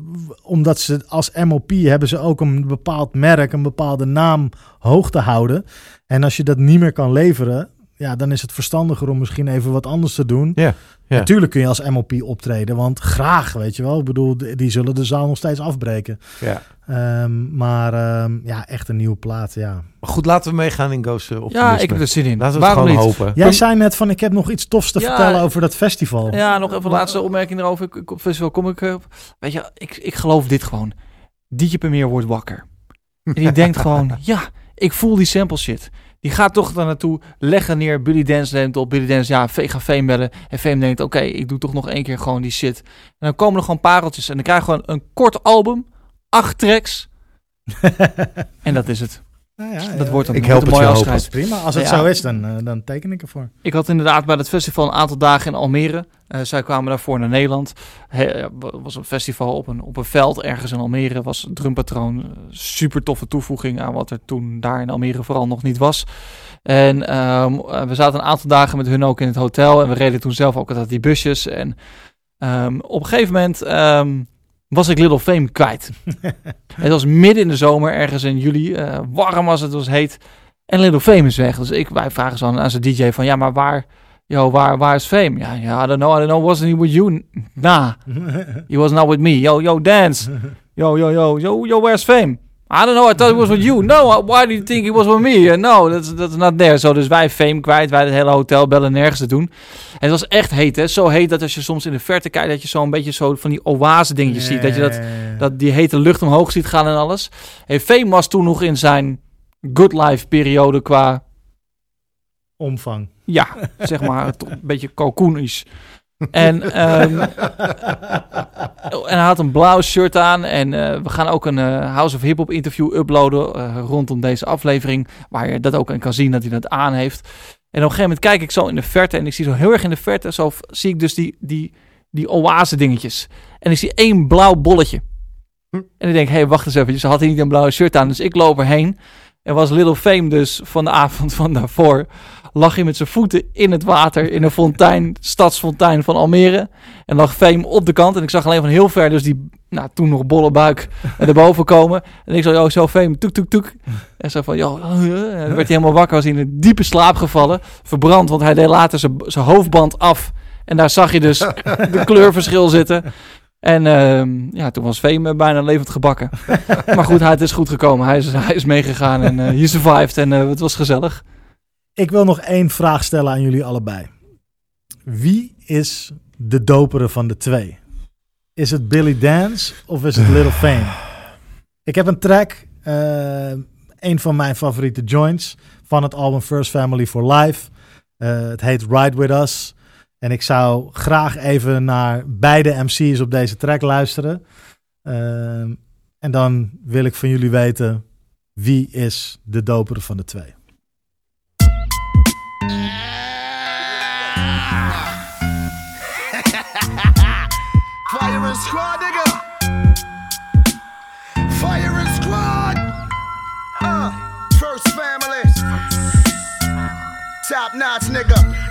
omdat ze als MOP hebben ze ook een bepaald merk, een bepaalde naam hoog te houden. En als je dat niet meer kan leveren, ja, dan is het verstandiger om misschien even wat anders te doen. Ja, ja. Natuurlijk kun je als MOP optreden, want graag, weet je wel. Ik bedoel, die zullen de zaal nog steeds afbreken. ja. Ehm, maar ehm, ja, echt een nieuwe plaat, ja. Maar goed, laten we meegaan in Ghost uh, Ja, ik heb er zin in. Laten we het Waarom gewoon niet? hopen. Jij zei net van, ik heb nog iets tofs te Ja, vertellen over dat festival. Ja, nog even een laatste opmerking erover. Ik, ik, op festival kom ik op. Weet je, ik, ik geloof dit gewoon. DJ Premier wordt wakker. En die denkt gewoon, ja, ik voel die sample shit. Die gaat toch daar naartoe, leggen neer, Billy Dance neemt op, Billy Dance, ja, V- ga Fame bellen. En Fame denkt, oké, ik doe toch nog één keer gewoon die shit. En dan komen er gewoon pareltjes en dan krijg je gewoon een kort album, acht tracks. en dat is het. Ja, ja, Dat ja. wordt een, Ik wordt help een het mooi je hopen. afscheid. Prima, als het Ja. zo is, dan, eh, dan teken ik ervoor. Ik had inderdaad bij het festival een aantal dagen in Almere. Eh, zij kwamen daarvoor naar Nederland. Het was een festival op een, op een veld ergens in Almere. Was een drumpatroon. eh, Super toffe toevoeging aan wat er toen daar in Almere vooral nog niet was. En ehm, eh, we zaten een aantal dagen met hun ook in het hotel. En we reden toen zelf ook altijd die busjes. En ehm, op een gegeven moment ehm, was ik Little Fame kwijt. het was midden in de zomer, ergens in juli. eh, warm was het, het was heet. En Little Fame is weg. Dus ik, wij vragen zo aan, aan zijn DJ van, ja, maar waar, yo, waar, waar is Fame? Ja, ja, I don't know, I don't know, wasn't he with you? Nah, he was not with me. Yo, yo, dance. Yo, yo, yo, yo, yo, where's Fame? I don't know, I thought it was with you. No, why do you think he was with me? Uh, no, that's, that's not there. Zo, dus wij Fame kwijt, wij het hele hotel bellen nergens te doen. En het was echt heet, hè. Zo heet dat als je soms in de verte kijkt, dat je zo een beetje zo van die oase dingetjes ziet. Dat je dat, dat die hete lucht omhoog ziet gaan en alles. Hey, Fame was toen nog in zijn good life periode qua, Omvang. ja, zeg maar, een beetje cocoonisch. En, ehm, en hij had een blauw shirt aan. En eh, we gaan ook een eh, House of Hip Hop interview uploaden eh, rondom deze aflevering. Waar je dat ook in kan zien dat hij dat aan heeft. En op een gegeven moment kijk ik zo in de verte. En ik zie zo heel erg in de verte. Zo zie ik dus die, die, die oase dingetjes. En ik zie één blauw bolletje. En ik denk, hé, hey, wacht eens even. Ze had hij niet een blauwe shirt aan. Dus ik loop erheen. En was Little Fame dus van de avond van daarvoor. Lag hij met zijn voeten in het water. In een fontein, stadsfontein van Almere. En lag Fame op de kant. En ik zag alleen van heel ver dus die, nou, toen nog bolle buik erboven komen. En ik zo, joh, zo Fame, toek, toek, toek. En zo van, joh. En dan werd hij helemaal wakker. Was hij in een diepe slaap gevallen. Verbrand, want hij deed later zijn, zijn hoofdband af. En daar zag je dus de kleurverschil zitten. En ehm, ja, toen was Fame bijna levend gebakken. maar goed, hij, het is goed gekomen. Hij is, hij is meegegaan en eh he survived. En eh, het was gezellig. Ik wil nog één vraag stellen aan jullie allebei. Wie is de dopere van de twee? Is het Billy Dance of is het Little Fame? Ik heb een track, eh, een van mijn favoriete joints van het album First Family for Life. Eh, het heet Ride With Us. En ik zou graag even naar beide MC's op deze track luisteren. Ehm, en dan wil ik van jullie weten wie is de dopere van de twee. Firing squad, nigga. Firing squad. Uh, first family. Top notch, nigga.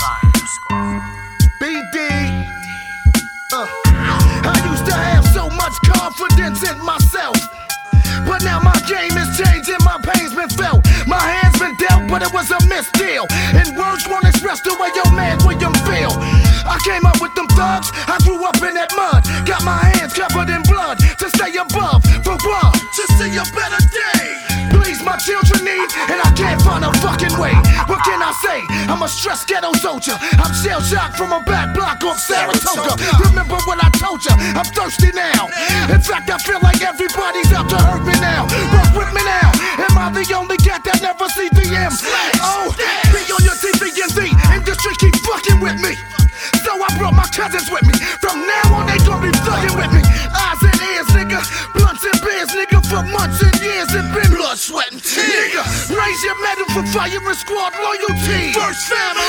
Been felt. My hand's been dealt, but it was a misdeal. And words won't express the way your man William feel. I came up with them thugs, I grew up in that mud. Got my hands covered in blood to stay above. For what? To see a better day. My children need, and I can't find a fucking way. What can I say? I'm a stressed ghetto soldier. I'm shell shocked from a back block of Saratoga. Remember what I told you? I'm thirsty now. In fact, I feel like everybody's out to hurt me now. Work with me now. Am I the only cat that never see VM? Oh, be on your TV and Z. Industry keep fucking with me. So I brought my cousins with me. Firing squad loyalty. First family.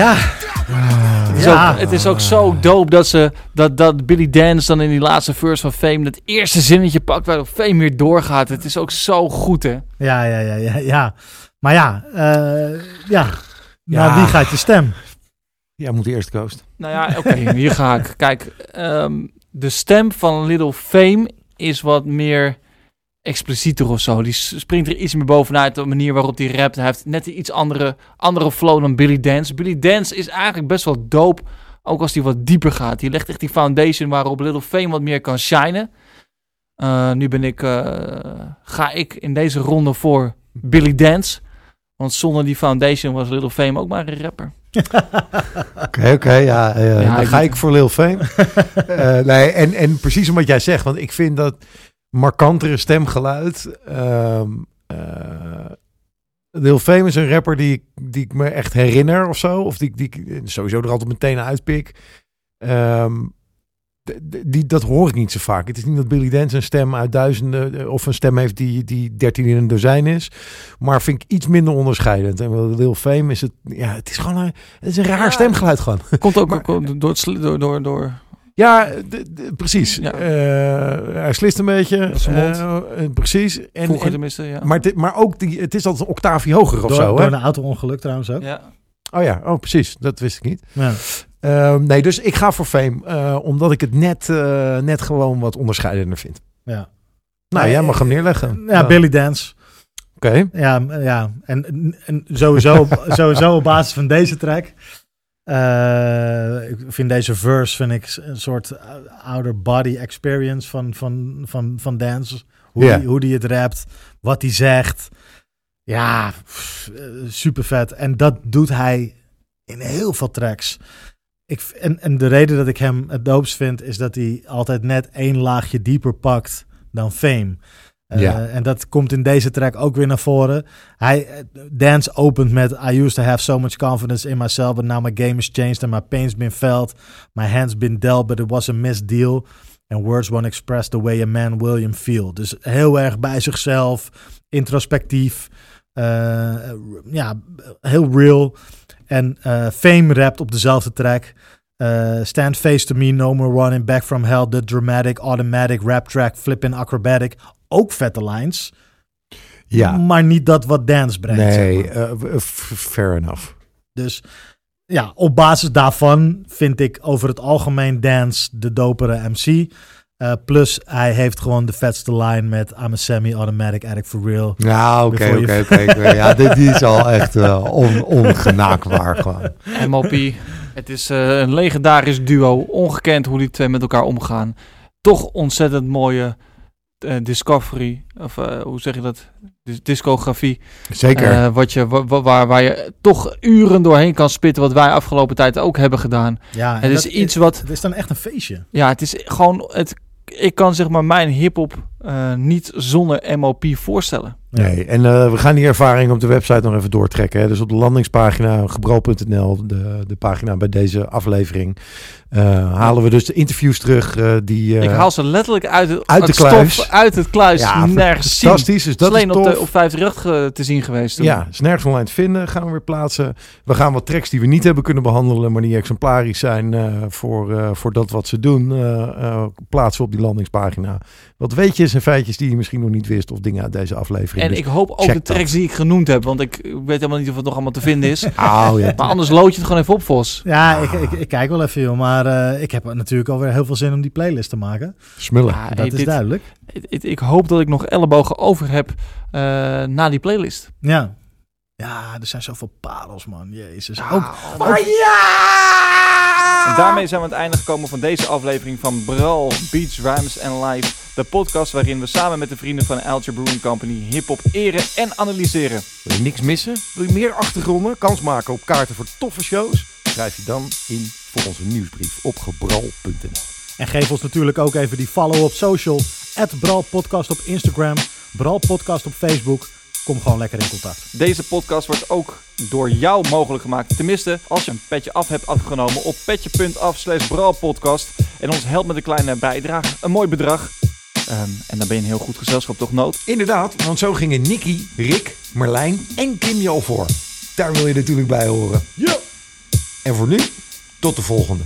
Ja. Het is, Ja. ook, het is ook zo dope dat, ze, dat, dat Billy Dance dan in die laatste verse van Fame... dat eerste zinnetje pakt waarop Fame weer doorgaat. Het is ook zo goed, hè? Ja, ja, ja, ja. ja. Maar ja, eh, ja. Ja. Naar wie gaat je stem? Ja, moet eerst Coast. Nou ja, oké, hier ga ik. Kijk, ehm, de stem van Little Fame is wat meer explicieter of zo. Die springt er iets meer bovenuit de manier waarop hij rapt. Hij heeft net een iets andere, andere flow dan Billy Dance. Billy Dance is eigenlijk best wel dope, ook als hij wat dieper gaat. Die legt echt die foundation waarop Little Fame wat meer kan shinen. Eh, nu ben ik, eh, ga ik in deze ronde voor Billy Dance. Want zonder die foundation was Little Fame ook maar een rapper. Oké, oké, ja, eh, Ja, dan ga ik voor Lil Fame. Nee, en, en precies om wat jij zegt, want ik vind dat markantere stemgeluid. eh, Lil Fame is een rapper die, ik- die ik me echt herinner of zo, of die, die ik sowieso er altijd meteen uitpik. Ehm, die, dat hoor ik niet zo vaak. Het is niet dat Billy Dance een stem uit duizenden eh, of een stem heeft die, die 13 in een dozijn is. Maar vind ik iets minder onderscheidend. En Lil Fame is het, ja, het is gewoon een, het is een raar Ja. stemgeluid gewoon. Komt ook, Maar- door, het door, door, door Ja, precies. Ja. Eh, hij slist een beetje. Eh, eh, precies. En, vroeger en- tenminste, ja. maar, dit, maar ook, die, het is altijd een octaafje hoger of Door, zo. door Hè? een auto-ongeluk trouwens ook. ja. Oh ja, oh, precies. Dat wist ik niet. Ja. Ehm, nee, dus ik ga voor Fame. eh, omdat ik het net, net gewoon wat onderscheidender vind. Ja. Nou, Nee, jij mag hem neerleggen. Ja, Billy Dance. Oké. Ja, ja. En, en sowieso, sowieso op basis van deze track. Eh, ik vind deze verse vind ik een soort outer body experience van, van, van, van Dance. Hoe, die, hoe die het rapt, wat hij zegt. Ja, super vet. En dat doet hij in heel veel tracks. Ik, en, en de reden dat ik hem het doopst vind, is dat hij altijd net één laagje dieper pakt dan Fame. Eh, Ja. En dat komt in deze track ook weer naar voren. Hij, eh, Dance opent met I used to have so much confidence in myself, but now my game has changed and my pain's been felt. My hands been dealt, but it was a missed deal. And words won't express the way a man William feel. Dus heel erg bij zichzelf, introspectief, eh, ja, heel real. En eh, Fame rapt op dezelfde track. Eh, stand face to me, no more running back from hell. The dramatic, automatic, rap track, flipping acrobatic. Ook vette lines. Ja. Maar niet dat wat dance brengt. Nee, zeg maar. eh, fair enough. Dus ja, op basis daarvan vind ik over het algemeen dance de dopere MC. Eh, plus hij heeft gewoon de vetste line met I'm a semi-automatic addict for real. Nou, oké, oké, oké. Ja, dit die is al echt eh, on, ongenaakbaar gewoon. MLP. Het is een legendarisch duo. Ongekend hoe die twee met elkaar omgaan. Toch ontzettend mooie eh, discovery. Of eh, hoe zeg je dat? Dis- discografie. Zeker. Eh, wat je, wa- wa- waar, waar je toch uren doorheen kan spitten. Wat wij afgelopen tijd ook hebben gedaan. Ja, Het is iets wat... Het is dan echt een feestje. Ja, het is gewoon... Het, ik kan zeg maar mijn hip-hop eh, niet zonder MOP voorstellen. Nee, en eh, we gaan die ervaring op de website nog even doortrekken. Hè. Dus op de landingspagina gebro.nl, de, de pagina bij deze aflevering, eh, halen we dus de interviews terug eh, die... eh, ik haal ze letterlijk uit, het, uit de stof, kluis. uit het kluis. ja, nergens zien. fantastisch. Dus Dat is alleen op, de, op 538 ge- te zien geweest toen. Ja, is nergens online te vinden. Gaan we weer plaatsen. We gaan wat tracks die we niet hebben kunnen behandelen, maar die exemplarisch zijn eh, voor, eh, voor dat wat ze doen, eh, eh, plaatsen we op die landingspagina. Wat weetjes en feitjes die je misschien nog niet wist of dingen uit deze aflevering. En Dus- ik hoop ook de tracks die ik genoemd heb, want ik weet helemaal niet of het nog allemaal te vinden is. Oh, ja. maar anders lood je het gewoon even op, Vos. Ja, ik, ik, ik kijk wel even, joh. Maar eh, ik heb natuurlijk alweer heel veel zin om die playlist te maken. Smullen. Ja, dat hey, is dit- duidelijk. Ik, ik- ik hoop dat ik nog ellebogen over heb eh, na die playlist. Ja. Ja, er zijn zoveel parels, man. Jezus. Ah, Ook, ook- En daarmee zijn we aan het einde gekomen van deze aflevering van Bral, Beats, Rhymes en Live. De podcast waarin we samen met de vrienden van Alger Brewing Company hip-hop eren en analyseren. Wil je niks missen? Wil je meer achtergronden? Kans maken op kaarten voor toffe shows? Schrijf je dan in voor onze nieuwsbrief op gebral.nl. En geef ons natuurlijk ook even die follow op social. Bral Podcast op Instagram. Bral Podcast op Facebook. Kom gewoon lekker in contact. Deze podcast wordt ook door jou mogelijk gemaakt. Tenminste, als je een petje af hebt afgenomen op petje.af slash bralpodcast. En ons helpt met een kleine bijdrage. Een mooi bedrag. Ehm, en dan ben je een heel goed gezelschap toch nood. Inderdaad, want zo gingen Nicky, Rick, Merlijn en Kim jou voor. Daar wil je natuurlijk bij horen. Ja. En voor nu, tot de volgende.